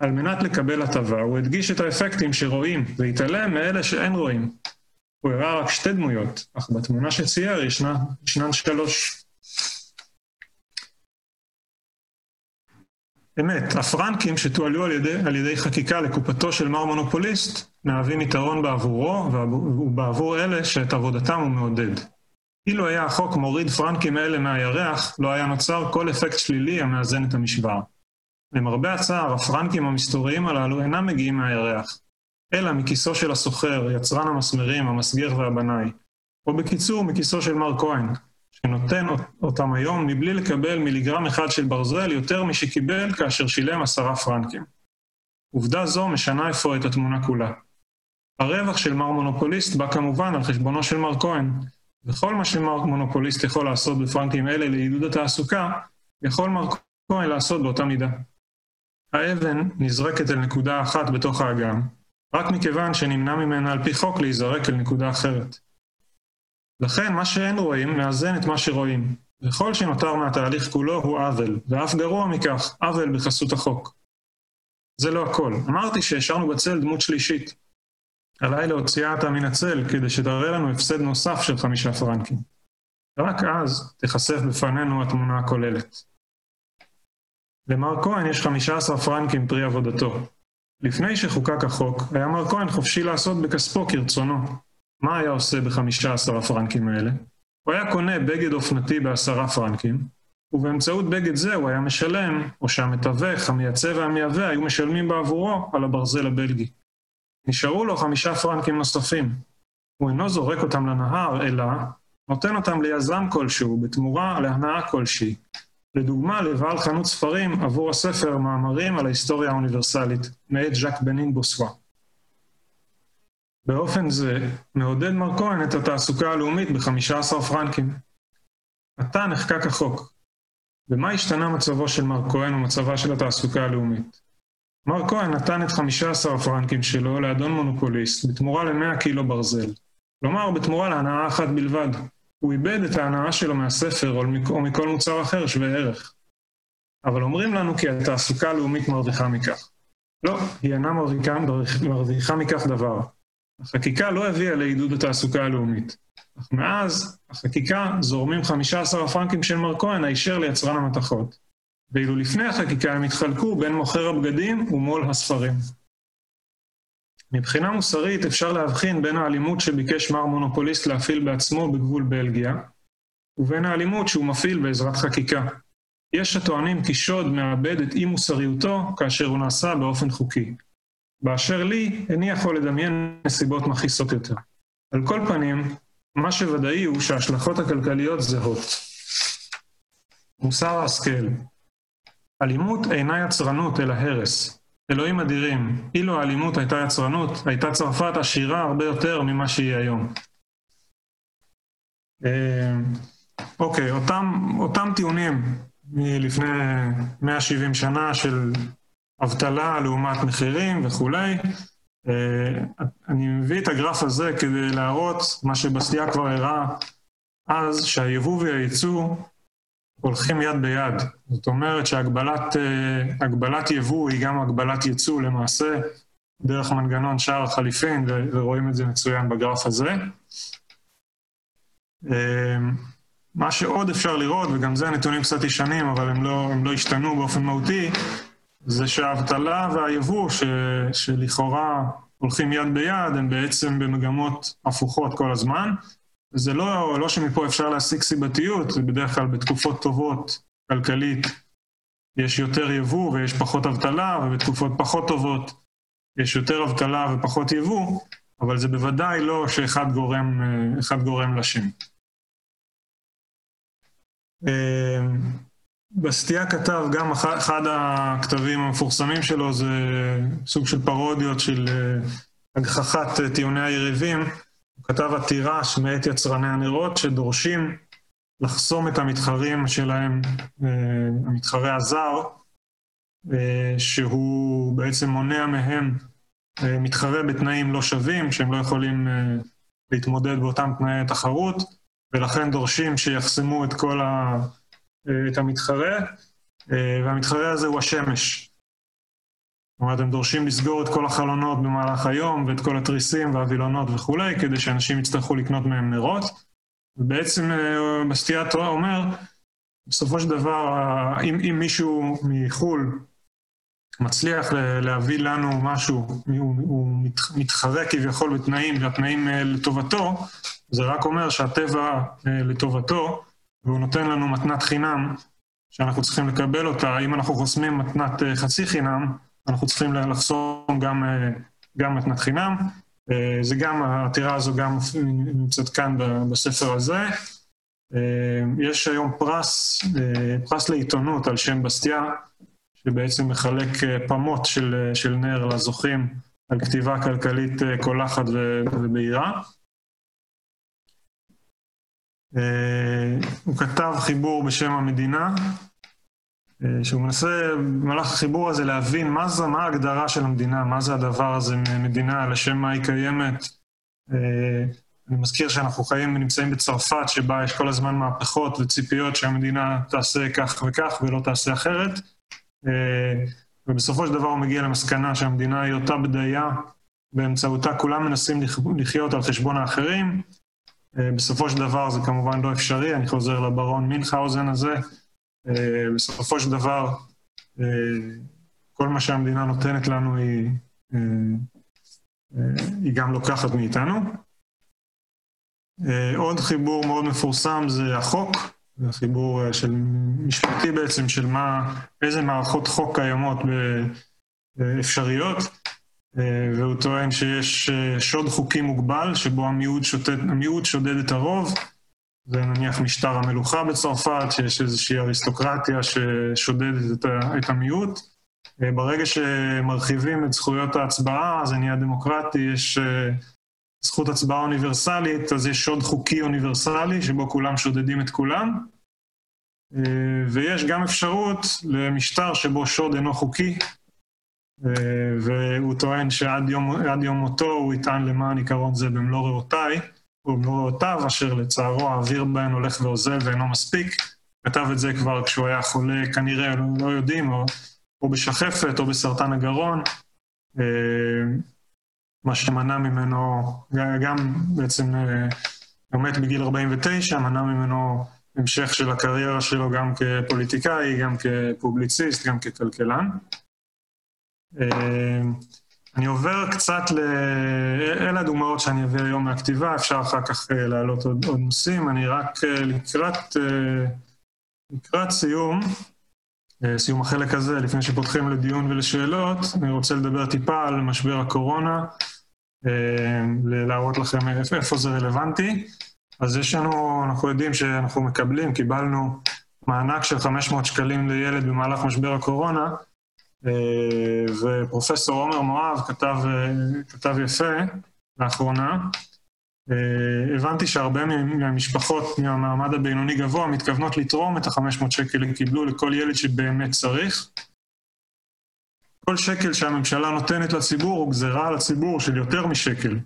על מנת לקבל הטבה, הוא הדגיש את האפקטים שרואים, והתעלם מאלה שאין רואים. הוא הראה רק שתי דמויות, אך בתמונה שצייר ישנה, ישנן שלוש. אמת, הפרנקים שתועלו על ידי, על ידי חקיקה לקופתו של מר מונופוליסט, מהווים יתרון בעבורו ובעבור אלה שאת עבודתם הוא מעודד. אילו היה החוק מוריד פרנקים אלה מהירח, לא היה נוצר כל אפקט שלילי המאזן את המשוואה. למרבה הצער, הפרנקים המסתוריים הללו אינם מגיעים מהירח, אלא מכיסו של הסוחר, יצרן המסמרים, המסגר והבנאי, או בקיצור, מכיסו של מר כהן, שנותן אותם היום מבלי לקבל מיליגרם אחד של ברזל יותר משקיבל כאשר שילם עשרה פרנקים. עובדה זו משנה אפוא את התמונה כולה. הרווח של מר מונופוליסט בא כמובן על חשבונו של מר כהן, וכל מה שמר מונופוליסט יכול לעשות בפרנקים אלה לעידוד התעסוקה, יכול מר כהן לעשות באותה מידה. האבן נזרקת אל נקודה אחת בתוך האגם, רק מכיוון שנמנע ממנה על פי חוק להיזרק אל נקודה אחרת. לכן מה שאין רואים מאזן את מה שרואים, וכל שנותר מהתהליך כולו הוא עוול, ואף גרוע מכך, עוול בחסות החוק. זה לא הכל. אמרתי שהשארנו בצל דמות שלישית. עליי להוציאה אותה מן הצל כדי שתראה לנו הפסד נוסף של חמישה פרנקים. רק אז תיחשף בפנינו התמונה הכוללת. למר כהן יש 15 פרנקים פרי עבודתו. לפני שחוקק החוק, היה מר כהן חופשי לעשות בכספו כרצונו. מה היה עושה ב-15 הפרנקים האלה? הוא היה קונה בגד אופנתי בעשרה פרנקים, ובאמצעות בגד זה הוא היה משלם, או שהמתווך, המייצא והמייבא היו משלמים בעבורו על הברזל הבלגי. נשארו לו חמישה פרנקים נוספים. הוא אינו זורק אותם לנהר, אלא נותן אותם ליזם כלשהו בתמורה להנאה כלשהי, לדוגמה לבעל חנות ספרים עבור הספר מאמרים על ההיסטוריה האוניברסלית, מאת ז'אק בנין בוסווה. באופן זה מעודד מר כהן את התעסוקה הלאומית ב-15 פרנקים. עתה נחקק החוק. במה השתנה מצבו של מר כהן ומצבה של התעסוקה הלאומית? מר כהן נתן את 15 הפרנקים שלו לאדון מונופוליסט בתמורה ל-100 קילו ברזל. כלומר, בתמורה להנאה אחת בלבד. הוא איבד את ההנאה שלו מהספר או מכל מוצר אחר שווה ערך. אבל אומרים לנו כי התעסוקה הלאומית מרוויחה מכך. לא, היא אינה מרוויחה, מרוויחה מכך דבר. החקיקה לא הביאה לעידוד התעסוקה הלאומית. אך מאז החקיקה זורמים 15 הפרנקים של מר כהן הישר ליצרן המתכות. ואילו לפני החקיקה הם התחלקו בין מוכר הבגדים ומו"ל הספרים. מבחינה מוסרית אפשר להבחין בין האלימות שביקש מר מונופוליסט להפעיל בעצמו בגבול בלגיה, ובין האלימות שהוא מפעיל בעזרת חקיקה. יש הטוענים כי שוד מאבד את אי מוסריותו כאשר הוא נעשה באופן חוקי. באשר לי, איני יכול לדמיין נסיבות מכעיסות יותר. על כל פנים, מה שוודאי הוא שההשלכות הכלכליות זהות. מוסר ההשכל אלימות אינה יצרנות אלא הרס. אלוהים אדירים, אילו האלימות הייתה יצרנות, הייתה צרפת עשירה הרבה יותר ממה שהיא היום. אה, אוקיי, אותם, אותם טיעונים מלפני 170 שנה של אבטלה לעומת מחירים וכולי, אה, אני מביא את הגרף הזה כדי להראות מה שבסטייה כבר הראה אז, שהיבוא והייצוא הולכים יד ביד. זאת אומרת שהגבלת יבוא היא גם הגבלת ייצוא למעשה, דרך מנגנון שער החליפין, ורואים את זה מצוין בגרף הזה. אה, מה שעוד אפשר לראות, וגם זה נתונים קצת ישנים, אבל הם לא, הם לא השתנו באופן מהותי, זה שהאבטלה והיבוא, ש, שלכאורה הולכים יד ביד, הם בעצם במגמות הפוכות כל הזמן. וזה לא, לא שמפה אפשר להשיג סיבתיות, זה בדרך כלל בתקופות טובות כלכלית יש יותר יבוא ויש פחות אבטלה, ובתקופות פחות טובות יש יותר אבטלה ופחות יבוא, אבל זה בוודאי לא שאחד גורם, גורם לשני. בסטייה כתב, גם אחד הכתבים המפורסמים שלו זה סוג של פרודיות של אה, הגחכת אה, טיעוני היריבים. הוא כתב עתירה שמאת יצרני הנרות שדורשים לחסום את המתחרים שלהם, אה, המתחרה הזר, שהוא בעצם מונע מהם מתחרה בתנאים לא שווים, שהם לא יכולים להתמודד באותם תנאי תחרות, ולכן דורשים שיחסמו את כל ה... אה, את המתחרה, אה, והמתחרה הזה הוא השמש. הם דורשים לסגור את כל החלונות במהלך היום, ואת כל התריסים והווילונות וכולי, כדי שאנשים יצטרכו לקנות מהם נרות. ובעצם אה, בסטייה התורה אומר, בסופו של דבר, אם, אם מישהו מחו"ל מצליח להביא לנו משהו, הוא, הוא מתחרה כביכול בתנאים, והתנאים לטובתו, זה רק אומר שהטבע לטובתו, והוא נותן לנו מתנת חינם שאנחנו צריכים לקבל אותה. אם אנחנו חוסמים מתנת אה, חצי חינם, אנחנו צריכים לחסום גם, אה, גם מתנת חינם. אה, העתירה הזו גם נמצאת כאן בספר הזה. יש היום פרס, פרס לעיתונות על שם בסטיה, שבעצם מחלק פמות של, של נר לזוכים על כתיבה כלכלית קולחת ובהירה. אה, הוא כתב חיבור בשם המדינה, אה, שהוא מנסה במהלך החיבור הזה להבין מה זה, מה ההגדרה של המדינה, מה זה הדבר הזה מדינה, לשם מה היא קיימת. אה, אני מזכיר שאנחנו חיים ונמצאים בצרפת, שבה יש כל הזמן מהפכות וציפיות שהמדינה תעשה כך וכך ולא תעשה אחרת. ובסופו של דבר הוא מגיע למסקנה שהמדינה היא אותה בדיה, באמצעותה כולם מנסים לחיות על חשבון האחרים, אה, בסופו של דבר זה כמובן לא אפשרי, אני חוזר לברון מינכהאוזן הזה. אה, בסופו של דבר, אה, כל מה שהמדינה נותנת לנו היא, היא גם לוקחת מאיתנו. עוד חיבור מאוד מפורסם זה החוק, זה חיבור של משפטי בעצם, של מה, איזה מערכות חוק קיימות אפשריות. אה, והוא טוען שיש אה, שוד חוקי מוגבל, שבו המיעוט, שוטד, המיעוט שודד את הרוב. זה נניח משטר המלוכה בצרפת, שיש איזושהי אריסטוקרטיה ששודדת את, את המיעוט. אה, ברגע שמרחיבים את זכויות ההצבעה, זה נהיה דמוקרטי, יש זכות הצבעה אוניברסלית, אז יש שוד חוקי אוניברסלי, שבו כולם שודדים את כולם. ויש גם אפשרות למשטר שבו שוד אינו חוקי, אה, והוא טוען שעד יום, יום מותו הוא יטען למען עיקרון זה במלוא ריאותיי, או במלוא ריאותיו, אשר לצערו האוויר בהן הולך ואוזל ואינו מספיק. כתב את זה כבר כשהוא היה חולה, כנראה, לא, לא יודעים, או, או בשחפת או בסרטן הגרון, אה, מה שמנע ממנו, גם בעצם אה, הוא מת בגיל 49, מנע ממנו המשך של הקריירה שלו גם כפוליטיקאי, גם כפובליציסט, גם ככלכלן. אני עובר קצת ל... אלה הדוגמאות שאני אביא היום מהכתיבה, אפשר אחר כך אה, להעלות עוד, עוד נושאים. אני רק אה, לקראת, אה, לקראת סיום, סיום החלק הזה, לפני שפותחים לדיון ולשאלות, אני רוצה לדבר טיפה על משבר הקורונה, להראות לכם איפה זה רלוונטי. אז יש לנו, אנחנו יודעים שאנחנו מקבלים, קיבלנו מענק של 500 שקלים לילד במהלך משבר הקורונה, ופרופסור עומר מואב כתב, אה, כתב יפה לאחרונה. אה, הבנתי שהרבה מהמשפחות מהמעמד הבינוני גבוה מתכוונות לתרום את ה-500 שקל הם קיבלו לכל ילד שבאמת צריך. כל שקל שהממשלה נותנת לציבור הוא גזירה על הציבור של יותר משקל,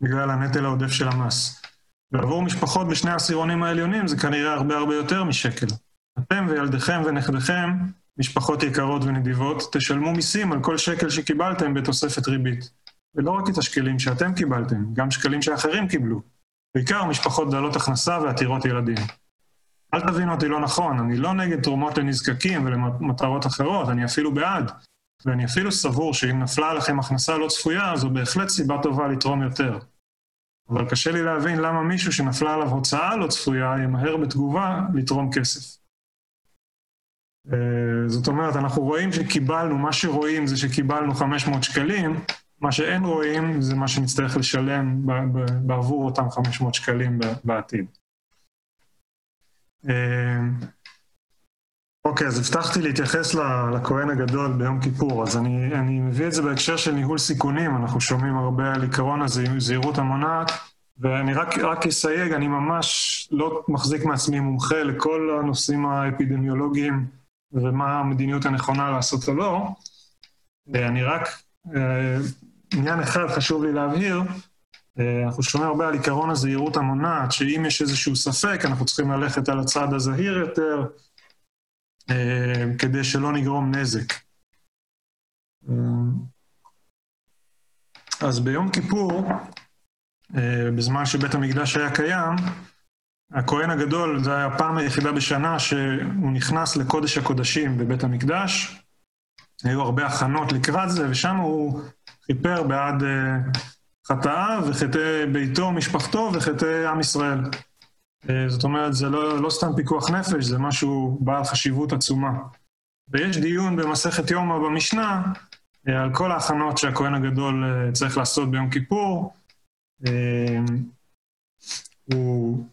בגלל הנטל העודף של המס. ועבור משפחות בשני העשירונים העליונים זה כנראה הרבה הרבה יותר משקל. אתם וילדיכם ונכדיכם משפחות יקרות ונדיבות, תשלמו מיסים על כל שקל שקיבלתם בתוספת ריבית. ולא רק את השקלים שאתם קיבלתם, גם שקלים שאחרים קיבלו. בעיקר משפחות דלות הכנסה ועתירות ילדים. אל תבינו אותי לא נכון, אני לא נגד תרומות לנזקקים ולמטרות אחרות, אני אפילו בעד. ואני אפילו סבור שאם נפלה עליכם הכנסה לא צפויה, זו בהחלט סיבה טובה לתרום יותר. אבל קשה לי להבין למה מישהו שנפלה עליו הוצאה לא צפויה ימהר בתגובה לתרום כסף. אה, זאת אומרת, אנחנו רואים שקיבלנו, מה שרואים זה שקיבלנו 500 שקלים, מה שאין רואים זה מה שנצטרך לשלם בעבור אותם 500 שקלים בעתיד. אה, אוקיי, אז הבטחתי להתייחס לכהן הגדול ביום כיפור, אז אני, אני מביא את זה בהקשר של ניהול סיכונים, אנחנו שומעים הרבה על עקרון הזהירות המונעת, ואני רק, רק אסייג, אני ממש לא מחזיק מעצמי מומחה לכל הנושאים האפידמיולוגיים ומה המדיניות הנכונה לעשות או לא. אני רק, אה, עניין אחד חשוב לי להבהיר, אה, אנחנו שומעים הרבה על עיקרון הזהירות המונעת, שאם יש איזשהו ספק, אנחנו צריכים ללכת על הצד הזהיר יותר, אה, כדי שלא נגרום נזק. אז ביום כיפור, בזמן שבית המקדש היה קיים, הכהן הגדול, זו הייתה הפעם היחידה בשנה שהוא נכנס לקודש הקודשים בבית המקדש. היו הרבה הכנות לקראת זה, ושם הוא חיפר בעד uh, חטאיו וחטאי ביתו, משפחתו וחטאי עם ישראל. Uh, זאת אומרת, זה לא, לא סתם פיקוח נפש, זה משהו בעל חשיבות עצומה. ויש דיון במסכת יומא במשנה uh, על כל ההכנות שהכהן הגדול צריך לעשות ביום כיפור. אה, הוא,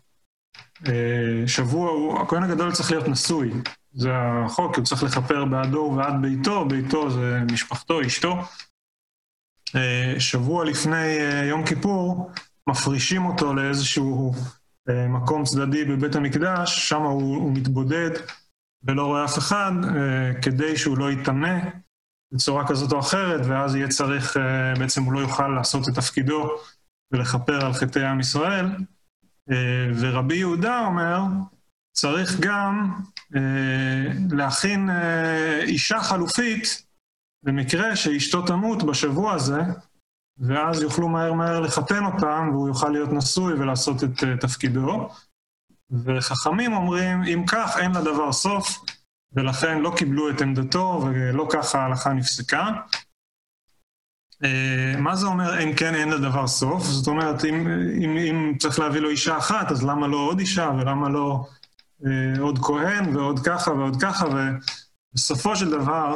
הכהן הגדול צריך להיות נשוי, זה החוק, הוא צריך לכפר בעדו ובעד ביתו, ביתו זה משפחתו, אשתו. אה, שבוע לפני אה, יום כיפור, מפרישים אותו לאיזשהו מקום צדדי בבית המקדש, שם הוא, הוא מתבודד ולא רואה אף אחד, כדי שהוא לא יטמא בצורה כזאת או אחרת, ואז יהיה צריך, בעצם הוא לא יוכל לעשות את תפקידו ולכפר על חטאי עם ישראל. אה, ורבי יהודה אומר, צריך גם אה, להכין אה, אישה חלופית במקרה שאשתו תמות בשבוע הזה, ואז יוכלו מהר מהר לחתן אותם, והוא יוכל להיות נשוי ולעשות את תפקידו. וחכמים אומרים, אם כך, אין לדבר סוף, ולכן לא קיבלו את עמדתו, ולא ככה ההלכה נפסקה. אה, מה זה אומר אם כן אין לדבר סוף? זאת אומרת, אם, אם, אם צריך להביא לו אישה אחת, אז למה לא עוד אישה, ולמה לא אה, עוד כהן, ועוד ככה ועוד ככה, ובסופו של דבר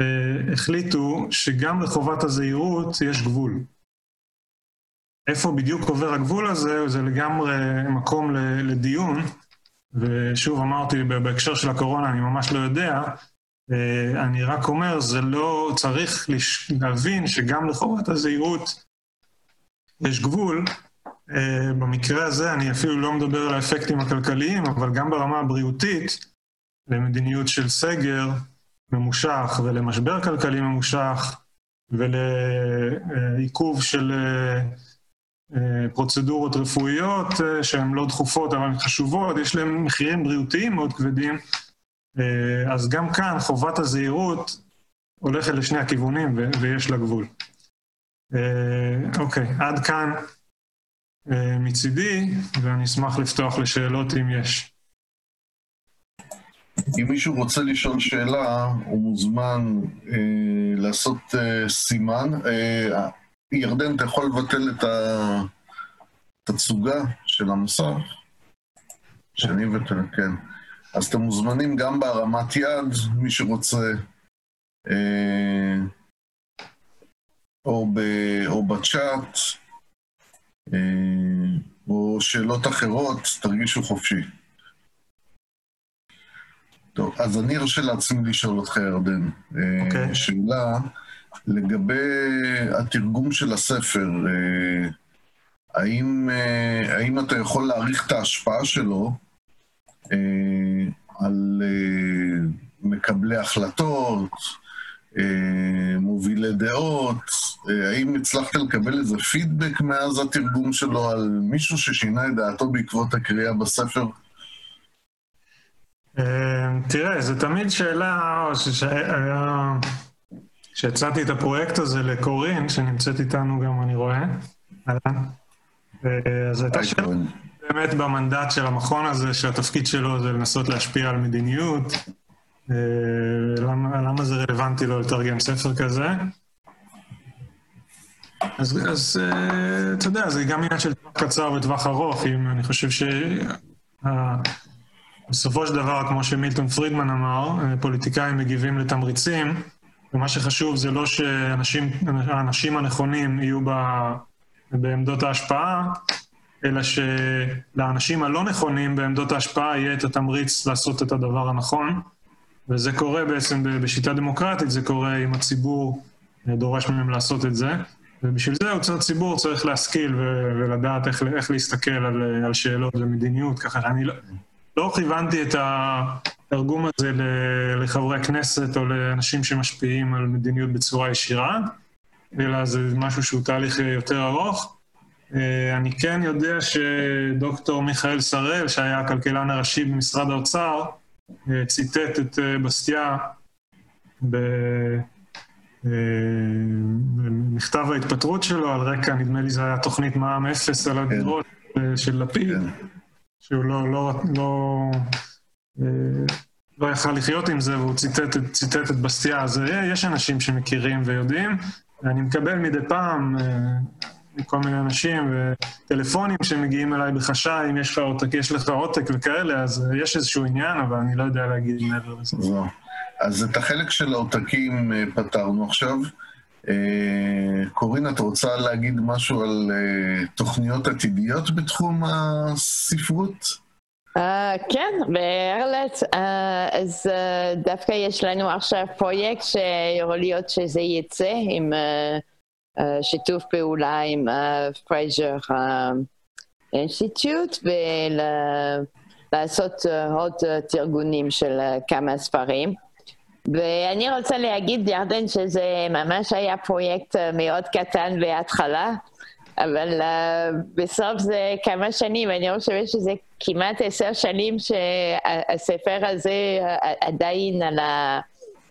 אה, החליטו שגם לחובת הזהירות יש גבול. איפה בדיוק עובר הגבול הזה, זה לגמרי מקום לדיון, ושוב אמרתי, בהקשר של הקורונה אני ממש לא יודע, אני רק אומר, זה לא, צריך להבין שגם לחובת הזהירות יש גבול. אה, במקרה הזה אני אפילו לא מדבר על האפקטים הכלכליים, אבל גם ברמה הבריאותית, למדיניות של סגר ממושך ולמשבר כלכלי ממושך ולעיכוב של אה, פרוצדורות רפואיות שהן לא דחופות אבל חשובות, יש להן מחירים בריאותיים מאוד כבדים. אה, אז גם כאן חובת הזהירות הולכת לשני הכיוונים ויש לה גבול. אה, אוקיי, עד כאן אה, מצידי, ואני אשמח לפתוח לשאלות אם יש. אם מישהו רוצה לשאול שאלה, הוא מוזמן אה, לעשות אה, סימן. אה, ירדן, אתה יכול לבטל את התצוגה של המסך? שאני אבטל, כן. אז אתם מוזמנים גם בהרמת יד, מי שרוצה, אה, או, ב, או בצ'אט, אה, או שאלות אחרות, תרגישו חופשי. טוב, אז אני ארשה לעצמי לשאול אותך, ירדן. אוקיי. Okay. שאלה לגבי התרגום של הספר, אה, האם, אה, האם אתה יכול להעריך את ההשפעה שלו אה, על מקבלי החלטות, מובילי דעות? האם הצלחת לקבל איזה פידבק מאז התרגום שלו על מישהו ששינה את דעתו בעקבות הקריאה בספר? תראה, זו תמיד שאלה, כשהצעתי את הפרויקט הזה לקורין, שנמצאת איתנו גם, אני רואה, אז הייתה שאלה באמת במנדט של המכון הזה, שהתפקיד שלו זה לנסות להשפיע על מדיניות, למה, למה זה רלוונטי לו לתרגם ספר כזה. אז, אז אתה יודע, זה גם עניין של טווח קצר וטווח ארוך, אם אני חושב ש... בסופו של דבר, כמו שמילטון פרידמן אמר, פוליטיקאים מגיבים לתמריצים, ומה שחשוב זה לא שהאנשים הנכונים יהיו ב, בעמדות ההשפעה, אלא שלאנשים הלא נכונים בעמדות ההשפעה יהיה את התמריץ לעשות את הדבר הנכון. וזה קורה בעצם בשיטה דמוקרטית, זה קורה אם הציבור דורש מהם לעשות את זה. ובשביל זה הציבור צריך להשכיל ולדעת איך, איך להסתכל על, על שאלות ומדיניות, ככה שאני לא, לא כיוונתי את התרגום הזה לחברי כנסת או לאנשים שמשפיעים על מדיניות בצורה ישירה, אלא זה משהו שהוא תהליך יותר ארוך. אה, אני כן יודע שדוקטור מיכאל שראל, שהיה הכלכלן הראשי במשרד האוצר, אה, ציטט את אה, בסטיה במכתב ההתפטרות שלו, על רקע, נדמה לי זה היה תוכנית מע"מ אפס על הדירות של לפיד. כן. שהוא לא, לא, לא, לא יכל לחיות עם זה, והוא ציטט, ציטט את בסטיה. אז יש אנשים שמכירים ויודעים, ואני מקבל מדי פעם מכל מיני אנשים, וטלפונים שמגיעים אליי בחשאי, אם יש לך עותק, יש לך עותק וכאלה, אז יש איזשהו עניין, אבל אני לא יודע להגיד מעבר לזה. לא. אז את החלק של העותקים פתרנו עכשיו. קורין, את רוצה להגיד משהו על תוכניות עתידיות בתחום הספרות? כן, בהחלט. אז דווקא יש לנו עכשיו פרויקט שיכול להיות שזה יצא עם שיתוף פעולה עם Fraser Institute ולעשות עוד תרגונים של כמה ספרים. ואני רוצה להגיד, ירדן, שזה ממש היה פרויקט אה, מאוד קטן בהתחלה, אבל uh, בסוף זה כמה שנים, אני חושבת שזה כמעט עשר שנים שהספר הזה אה, עדיין על, ה,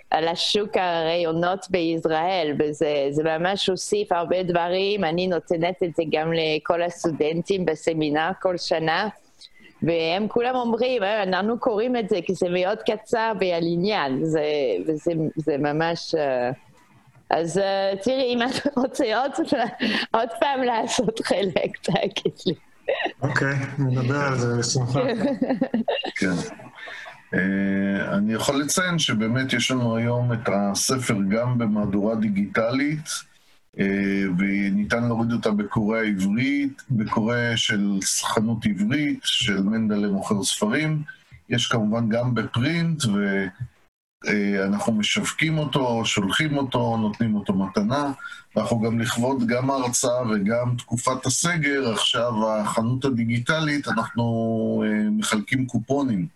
על השוק הרעיונות בישראל, וזה ממש הוסיף הרבה דברים, אני נותנת את זה גם לכל הסטודנטים בסמינר כל שנה. והם כולם אומרים, אה, אנחנו קוראים את זה כי זה מאוד קצר ועל עניין, זה, וזה זה ממש... אה, אז אה, תראי, אם את רוצה עוד, עוד פעם לעשות חלק, תגיד לי. אוקיי, נדבר על זה בשמחה. כן. אני יכול לציין שבאמת יש לנו היום את הספר גם במהדורה דיגיטלית, אה, וניתן להוריד אותה בקוראי העברית, בקורא של חנות עברית, של מנדלה מוכר ספרים. יש כמובן גם בפרינט, ואנחנו משווקים אותו, שולחים אותו, נותנים אותו מתנה. אנחנו גם לכבוד גם ההרצאה וגם תקופת הסגר, עכשיו החנות הדיגיטלית, אנחנו אה, מחלקים קופונים.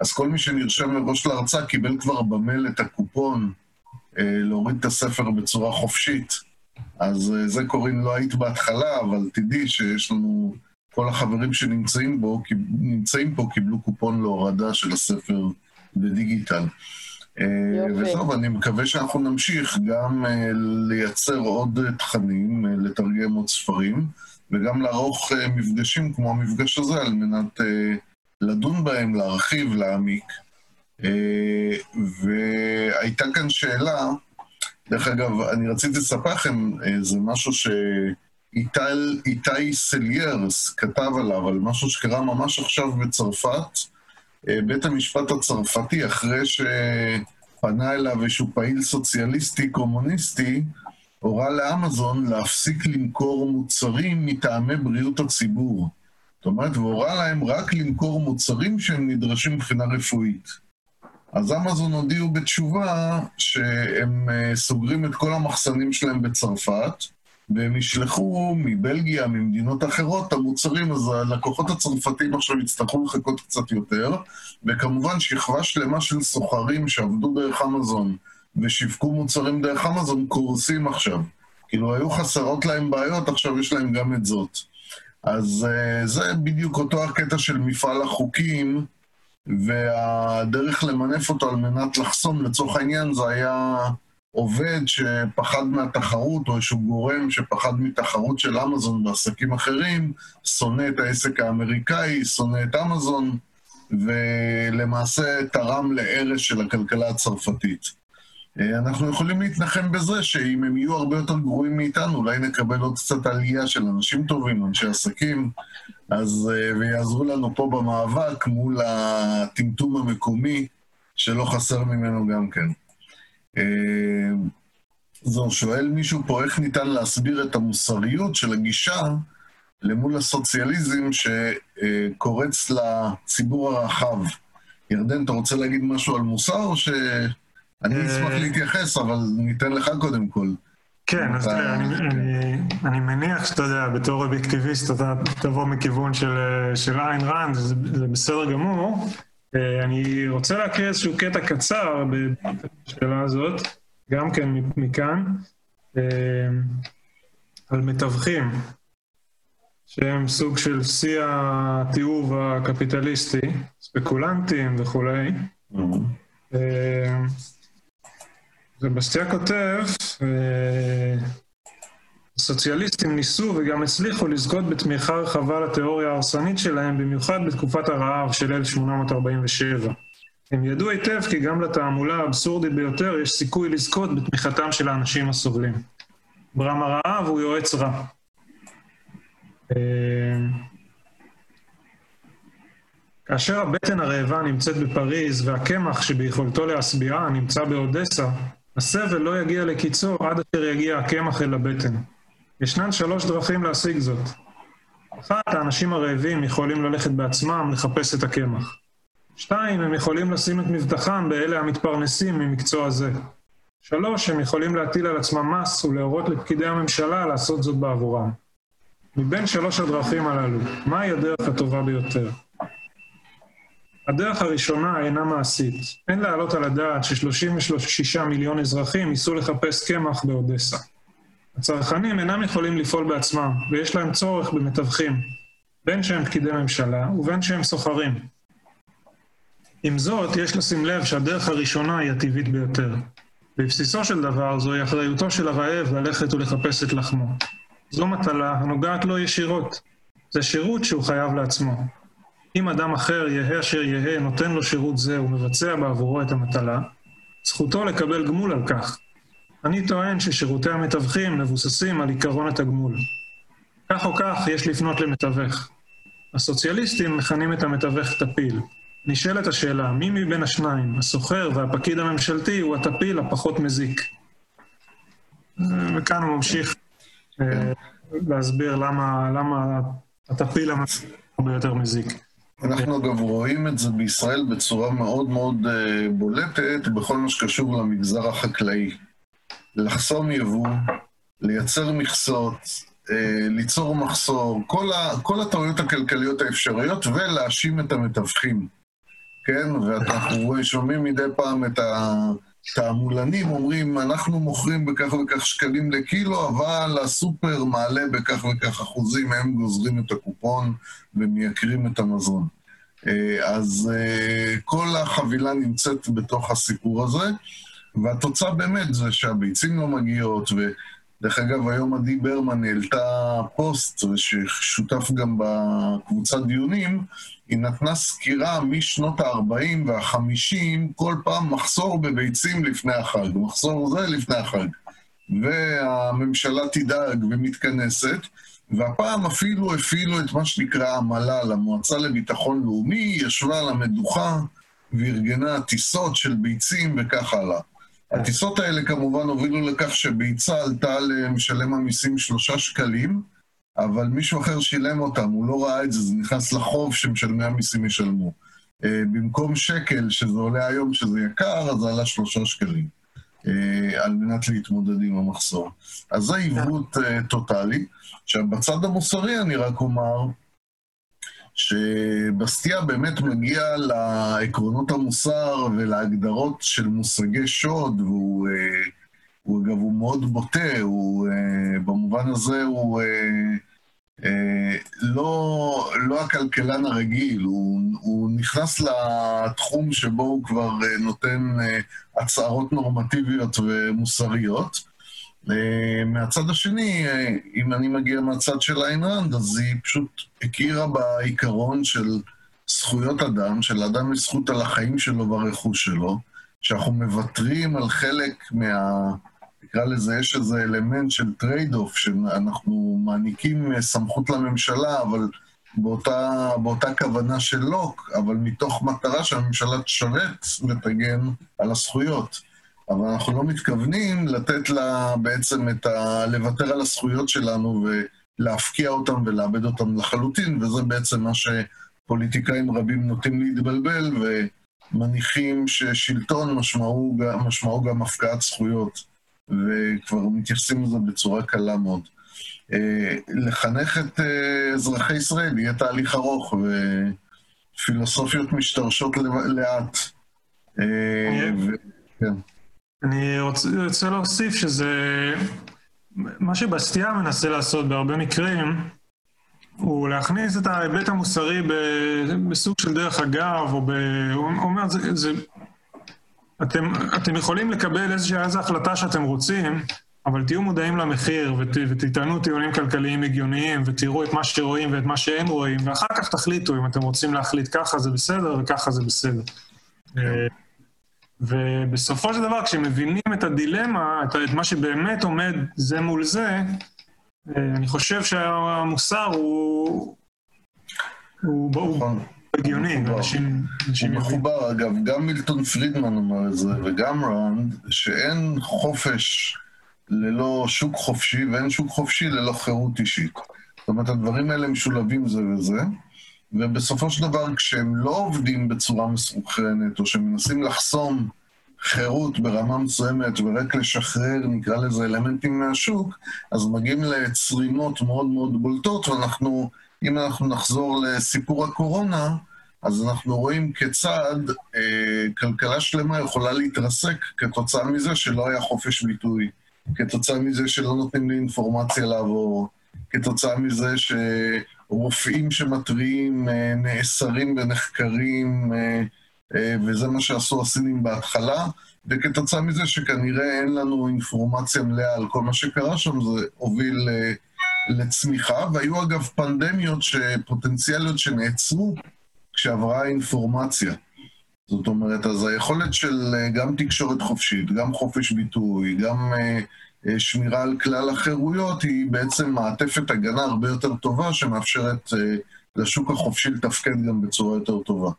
אז כל מי שנרשם מראש להרצאה קיבל כבר במייל את הקופון אה, להוריד את הספר בצורה חופשית. אז אה, זה קוראים, לא היית בהתחלה, אבל תדעי שיש לנו, כל החברים שנמצאים בו, נמצאים פה, קיבלו קופון להורדה של הספר בדיגיטל. אה, יופי. וזהו, אני מקווה שאנחנו נמשיך גם אה, לייצר עוד תכנים, לתרגם עוד ספרים, וגם לערוך מפגשים כמו המפגש הזה, על מנת לדון בהם, להרחיב, להעמיק. אה, והייתה כאן שאלה, דרך אגב, אני רציתי לספר לכם, אה, זה משהו שאיתי סליירס כתב עליו, על משהו שקרה ממש עכשיו בצרפת. אה, בית המשפט הצרפתי, אחרי שפנה אליו איזשהו פעיל סוציאליסטי קומוניסטי, הורה לאמזון להפסיק למכור מוצרים מטעמי בריאות הציבור. זאת אומרת, והורה להם רק למכור מוצרים שהם נדרשים מבחינה רפואית. אז אמזון הודיעו בתשובה שהם אה, סוגרים את כל המחסנים שלהם בצרפת, והם ישלחו מבלגיה, ממדינות אחרות, את המוצרים, אז הלקוחות הצרפתים עכשיו יצטרכו לחכות קצת יותר, וכמובן שכבה שלמה של סוחרים שעבדו דרך אמזון ושיווקו מוצרים דרך אמזון קורסים עכשיו. כאילו היו חסרות להם בעיות, עכשיו יש להם גם את זאת. אז uh, זה בדיוק אותו הקטע של מפעל החוקים, והדרך למנף אותו על מנת לחסום, לצורך העניין זה היה עובד שפחד מהתחרות, או איזשהו גורם שפחד מתחרות של אמזון בעסקים אחרים, שונא את העסק האמריקאי, שונא את אמזון, ולמעשה תרם להרס של הכלכלה הצרפתית. אה, אנחנו יכולים להתנחם בזה שאם הם יהיו הרבה יותר גרועים מאיתנו, אולי נקבל עוד קצת עלייה של אנשים טובים, אנשי עסקים, אז, אה, ויעזרו לנו פה במאבק מול הטמטום המקומי, שלא חסר ממנו גם כן. אה, זו, שואל מישהו פה איך ניתן להסביר את המוסריות של הגישה למול הסוציאליזם שקורץ לציבור הרחב. ירדן, אתה רוצה להגיד משהו על מוסר או ש... אני אשמח להתייחס, אבל ניתן לך קודם כל. כן, אז תראה, אני מניח שאתה יודע, בתור אובייקטיביסט אתה תבוא מכיוון של איין ראנד, זה בסדר גמור. אה, אני רוצה להקריא איזשהו קטע קצר בשאלה הזאת, גם כן מכאן, אה, על מתווכים, שהם סוג של שיא התיעוב הקפיטליסטי, ספקולנטים וכולי. Mm-hmm. ובסטיה כותב, הסוציאליסטים ניסו וגם הצליחו לזכות בתמיכה רחבה לתיאוריה ההרסנית שלהם, במיוחד בתקופת הרעב של 1847. הם ידעו היטב כי גם לתעמולה האבסורדית ביותר יש סיכוי לזכות בתמיכתם של האנשים הסובלים. ברם הרעב הוא יועץ רע. כאשר הבטן הרעבה נמצאת בפריז והקמח שביכולתו להשביעה נמצא באודסה, הסבל לא יגיע לקיצו עד אשר יגיע הקמח אל הבטן. ישנן שלוש דרכים להשיג זאת. אחת, האנשים הרעבים יכולים ללכת בעצמם לחפש את הקמח. שתיים, הם יכולים לשים את מבטחם באלה המתפרנסים ממקצוע זה. שלוש, הם יכולים להטיל על עצמם מס ולהורות לפקידי הממשלה לעשות זאת בעבורם. מבין שלוש הדרכים הללו, מהי הדרך הטובה ביותר? הדרך הראשונה אינה מעשית. אין להעלות על הדעת ש-36 מיליון אזרחים ייסעו לחפש קמח באודסה. הצרכנים אינם יכולים לפעול בעצמם, ויש להם צורך במתווכים, בין שהם פקידי ממשלה ובין שהם סוחרים. עם זאת, יש לשים לב שהדרך הראשונה היא הטבעית ביותר. בבסיסו של דבר, זוהי אחריותו של הרעב ללכת ולחפש את לחמו. זו מטלה הנוגעת לו ישירות. זה שירות שהוא חייב לעצמו. אם אדם אחר, יהא אשר יהא, נותן לו שירות זה ומבצע בעבורו את המטלה, זכותו לקבל גמול על כך. אני טוען ששירותי המתווכים מבוססים על עקרון התגמול. כך או כך, יש לפנות למתווך. הסוציאליסטים מכנים את המתווך טפיל. נשאלת השאלה, מי מבין השניים, הסוחר והפקיד הממשלתי, הוא הטפיל הפחות מזיק? וכאן הוא ממשיך אה, להסביר למה, הטפיל הרבה יותר מזיק. אנחנו אגב רואים את זה בישראל בצורה מאוד מאוד uh, בולטת בכל מה שקשור למגזר החקלאי. לחסום יבוא, לייצר מכסות, uh, ליצור מחסור, כל, ה, כל הטעויות הכלכליות האפשריות ולהאשים את המתווכים, כן? ואנחנו שומעים מדי פעם את התעמולנים אומרים, אנחנו מוכרים בכך וכך שקלים לקילו, אבל הסופר מעלה בכך וכך אחוזים, הם גוזרים את הקופון ומייקרים את המזון. אה, אז אה, כל החבילה נמצאת בתוך הסיפור הזה, והתוצאה באמת זה שהביצים לא מגיעות, דרך אגב, היום עדי ברמן העלתה פוסט, ששותף גם בקבוצת דיונים, היא נתנה סקירה משנות ה-40 וה-50, כל פעם מחסור בביצים לפני החג, מחסור זה לפני החג. והממשלה תדאג ומתכנסת, והפעם אפילו הפעילו את מה שנקרא המל"ל, המועצה לביטחון לאומי, ישבה על המדוכה וארגנה טיסות של ביצים וכך הלאה. הטיסות האלה כמובן הובילו לכך שביצה עלתה למשלם המיסים שלושה שקלים, אבל מישהו אחר שילם אותם, הוא לא ראה את זה, זה נכנס לחוב שמשלמי המיסים ישלמו. אה, במקום שקל, שזה עולה היום שזה יקר, אז זה עלה שלושה שקלים, אה, על מנת להתמודד עם המחסור. אז זה עיוות אה, טוטאלי. עכשיו, בצד המוסרי אני רק אומר, שבסטיה באמת מגיע לעקרונות המוסר ולהגדרות של מושגי שוד, והוא, אה, הוא אגב, הוא מאוד בוטה, הוא, אה, במובן הזה הוא אה, לא, לא הכלכלן הרגיל, הוא, הוא נכנס לתחום שבו הוא כבר נותן הצהרות נורמטיביות ומוסריות. אה, מהצד השני, אה, אם אני מגיע מהצד של איין ראנד, אז היא פשוט הכירה בעיקרון של זכויות אדם, שלאדם יש זכות על החיים שלו והרכוש שלו, שאנחנו מוותרים על חלק מה... נקרא לזה, יש איזה אלמנט של trade off, שאנחנו מעניקים אה, סמכות לממשלה, אבל באותה, באותה כוונה של לוק, אבל מתוך מטרה שהממשלה תשרת ותגן על הזכויות. אבל אנחנו לא מתכוונים לתת לה בעצם את ה... לוותר על הזכויות שלנו ולהפקיע אותן ולאבד אותן לחלוטין, וזה בעצם מה שפוליטיקאים רבים נוטים להתבלבל ומניחים ששלטון משמעו, משמעו גם הפקעת זכויות, וכבר מתייחסים לזה בצורה קלה מאוד. אה, לחנך את אה, אזרחי ישראל יהיה תהליך ארוך, ופילוסופיות משתרשות לאט. אה, ו... כן. אני רוצה, רוצה להוסיף שזה... מה שבסטייה מנסה לעשות בהרבה מקרים, הוא להכניס את ההיבט המוסרי בסוג של דרך אגב, או ב... הוא אומר, זה... זה אתם, אתם יכולים לקבל איזושהי איזו החלטה שאתם רוצים, אבל תהיו מודעים למחיר ות, ותטענו טיעונים כלכליים הגיוניים ותראו את מה שרואים ואת מה שאין רואים, ואחר כך תחליטו אם אתם רוצים להחליט ככה זה בסדר וככה זה בסדר. ובסופו של דבר, כשמבינים את הדילמה, את, את מה שבאמת עומד זה מול זה, אה, אני חושב שהמוסר הוא... הוא נכון. הגיוני, אנשים... הוא מחובר, אגב, גם מילטון פרידמן אומר את זה, וגם ראנד, שאין חופש ללא שוק חופשי, ואין שוק חופשי ללא חירות אישית. זאת אומרת, הדברים האלה משולבים זה וזה. ובסופו של דבר, כשהם לא עובדים בצורה מסוכנת, או שמנסים לחסום חירות ברמה מסוימת ורק לשחרר, נקרא לזה, אלמנטים מהשוק, אז מגיעים לצרימות מאוד מאוד בולטות, ואנחנו, אם אנחנו נחזור לסיפור הקורונה, אז אנחנו רואים כיצד אה, כלכלה שלמה יכולה להתרסק כתוצאה מזה שלא היה חופש ביטוי, כתוצאה מזה שלא נותנים לי אינפורמציה לעבור, כתוצאה מזה ש... רופאים שמתריעים אה, נאסרים ונחקרים, אה, אה, וזה מה שעשו הסינים בהתחלה, וכתוצאה מזה שכנראה אין לנו אינפורמציה מלאה על כל מה שקרה שם, זה הוביל לצמיחה, והיו אגב פנדמיות פוטנציאליות שנעצרו כשעברה אינפורמציה. זאת אומרת, אז היכולת של גם תקשורת חופשית, גם חופש ביטוי, גם שמירה על כלל החירויות היא בעצם מעטפת הגנה הרבה יותר טובה שמאפשרת אה, לשוק החופשי לתפקד גם בצורה יותר טובה.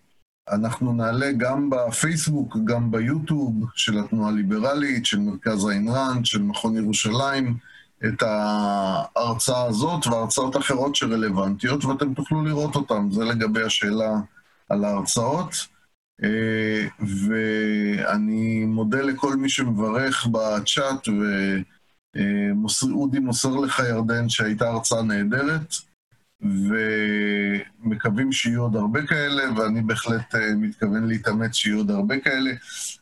אנחנו נעלה גם בפייסבוק, גם ביוטיוב של התנועה הליברלית, של מרכז איין ראנד, של מכון ירושלים, את ההרצאה הזאת והרצאות אחרות שרלוונטיות, ואתם תוכלו לראות אותן. זה לגבי השאלה על ההרצאות. אה, ואני מודה לכל מי שמברך בצ'אט, ואודי מוסר לך, ירדן, שהייתה הרצאה נהדרת, ומקווים שיהיו עוד הרבה כאלה, ואני בהחלט אה, מתכוון להתאמץ שיהיו עוד הרבה כאלה.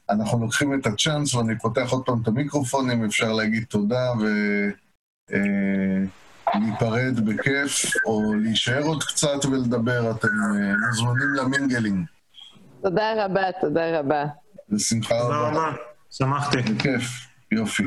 אנחנו לוקחים את הצ'אנס, ואני פותח עוד פעם את המיקרופון, אם אפשר להגיד תודה ו... אה, להיפרד בכיף, או להישאר עוד קצת ולדבר, אתם מוזמנים למינגלינג. תודה רבה, תודה רבה. בשמחה רבה. תודה רבה, שמחתי. בכיף, יופי.